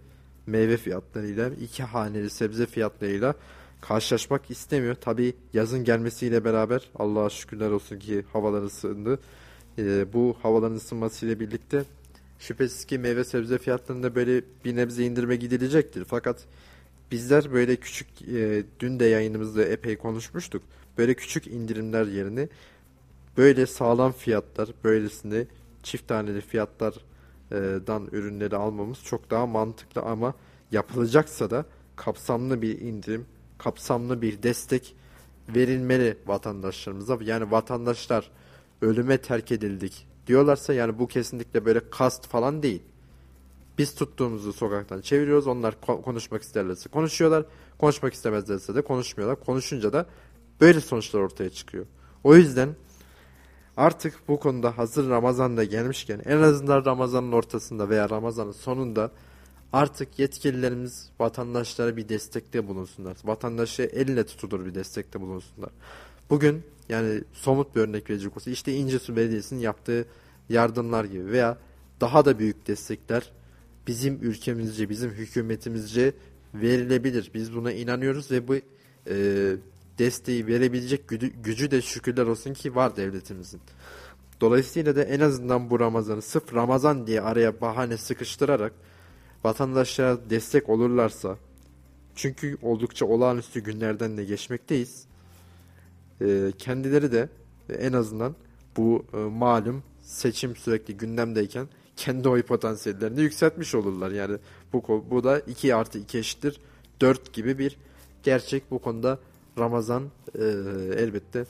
B: meyve fiyatlarıyla, iki haneli sebze fiyatlarıyla karşılaşmak istemiyor. Tabi yazın gelmesiyle beraber Allah'a şükürler olsun ki havalar ısındı. Ee, bu havaların ısınmasıyla birlikte şüphesiz ki meyve sebze fiyatlarında böyle bir nebze indirme gidilecektir. Fakat bizler böyle küçük, e, dün de yayınımızda epey konuşmuştuk. Böyle küçük indirimler yerine böyle sağlam fiyatlar, böylesinde çift taneli fiyatlardan ürünleri almamız çok daha mantıklı ama yapılacaksa da kapsamlı bir indirim, kapsamlı bir destek verilmeli vatandaşlarımıza. Yani vatandaşlar ölüme terk edildik diyorlarsa yani bu kesinlikle böyle kast falan değil. Biz tuttuğumuzu sokaktan çeviriyoruz. Onlar konuşmak isterlerse konuşuyorlar. Konuşmak istemezlerse de konuşmuyorlar. Konuşunca da böyle sonuçlar ortaya çıkıyor. O yüzden artık bu konuda hazır Ramazan'da gelmişken en azından Ramazan'ın ortasında veya Ramazan'ın sonunda artık yetkililerimiz vatandaşlara bir destekte bulunsunlar. Vatandaşı elle tutulur bir destekte bulunsunlar. Bugün yani somut bir örnek verecek olsa işte İncesu Belediyesi'nin yaptığı yardımlar gibi veya daha da büyük destekler bizim ülkemizce, bizim hükümetimizce verilebilir. Biz buna inanıyoruz ve bu e, desteği verebilecek gücü, de şükürler olsun ki var devletimizin. Dolayısıyla da en azından bu Ramazan'ı sırf Ramazan diye araya bahane sıkıştırarak vatandaşlara destek olurlarsa çünkü oldukça olağanüstü günlerden de geçmekteyiz. E, kendileri de en azından bu e, malum seçim sürekli gündemdeyken kendi oy potansiyellerini yükseltmiş olurlar. Yani bu, bu da 2 artı 2 eşittir 4 gibi bir gerçek bu konuda Ramazan e, elbette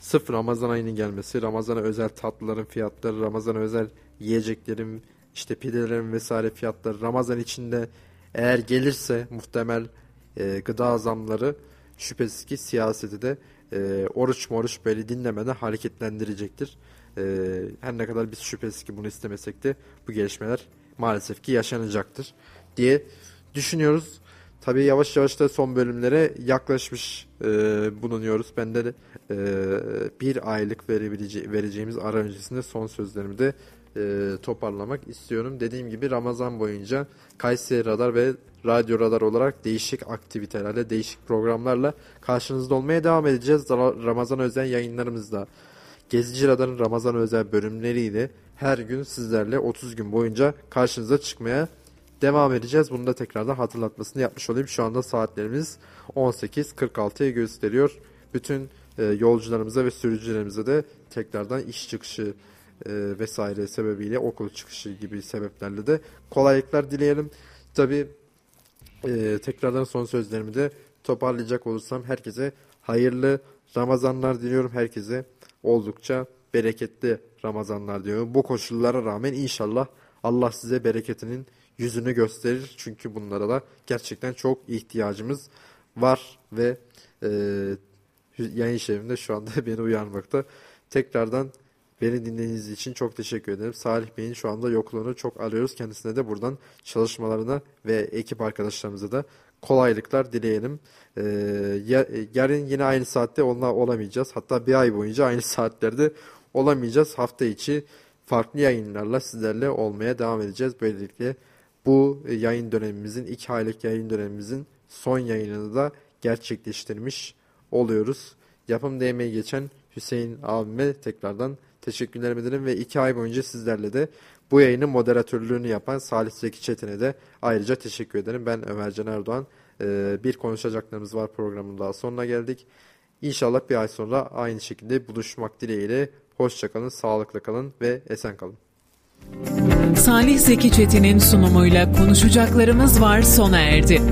B: sırf Ramazan ayının gelmesi, Ramazan'a özel tatlıların fiyatları, Ramazan'a özel yiyeceklerin, işte pidelerin vesaire fiyatları, Ramazan içinde eğer gelirse muhtemel e, gıda zamları şüphesiz ki siyaseti de e, oruç moruç böyle dinlemeden hareketlendirecektir. E, her ne kadar biz şüphesiz ki bunu istemesek de bu gelişmeler maalesef ki yaşanacaktır diye düşünüyoruz. Tabii yavaş yavaş da son bölümlere yaklaşmış e, bulunuyoruz. Ben de e, bir aylık verebilece vereceğimiz ara öncesinde son sözlerimi de e, toparlamak istiyorum. Dediğim gibi Ramazan boyunca Kayseri Radar ve Radyo Radar olarak değişik aktivitelerle, değişik programlarla karşınızda olmaya devam edeceğiz. Ramazan özel yayınlarımızda Gezici Radar'ın Ramazan özel bölümleriyle her gün sizlerle 30 gün boyunca karşınıza çıkmaya devam edeceğiz. Bunu da tekrardan hatırlatmasını yapmış olayım. Şu anda saatlerimiz 18.46'ya gösteriyor. Bütün e, yolcularımıza ve sürücülerimize de tekrardan iş çıkışı e, vesaire sebebiyle okul çıkışı gibi sebeplerle de kolaylıklar dileyelim. Tabi e, tekrardan son sözlerimi de toparlayacak olursam herkese hayırlı Ramazanlar diliyorum. Herkese oldukça bereketli Ramazanlar diyorum. Bu koşullara rağmen inşallah Allah size bereketinin yüzünü gösterir. Çünkü bunlara da gerçekten çok ihtiyacımız var ve e, yayın şerifinde şu anda *laughs* beni uyarmakta. Tekrardan beni dinlediğiniz için çok teşekkür ederim. Salih Bey'in şu anda yokluğunu çok arıyoruz. Kendisine de buradan çalışmalarına ve ekip arkadaşlarımıza da kolaylıklar dileyelim. Ee, yarın yine aynı saatte onunla olamayacağız. Hatta bir ay boyunca aynı *laughs* saatlerde olamayacağız. Hafta içi farklı yayınlarla sizlerle olmaya devam edeceğiz. Böylelikle bu yayın dönemimizin, iki aylık yayın dönemimizin son yayınını da gerçekleştirmiş oluyoruz. Yapım DM'ye geçen Hüseyin abime tekrardan teşekkürlerimi ederim ve iki ay boyunca sizlerle de bu yayının moderatörlüğünü yapan Salih Zeki Çetin'e de ayrıca teşekkür ederim. Ben Ömercan Erdoğan. Ee, bir konuşacaklarımız var programın daha sonuna geldik. İnşallah bir ay sonra aynı şekilde buluşmak dileğiyle. Hoşçakalın, sağlıkla kalın ve esen kalın.
A: Salih Zeki Çetin'in sunumuyla konuşacaklarımız var sona erdi.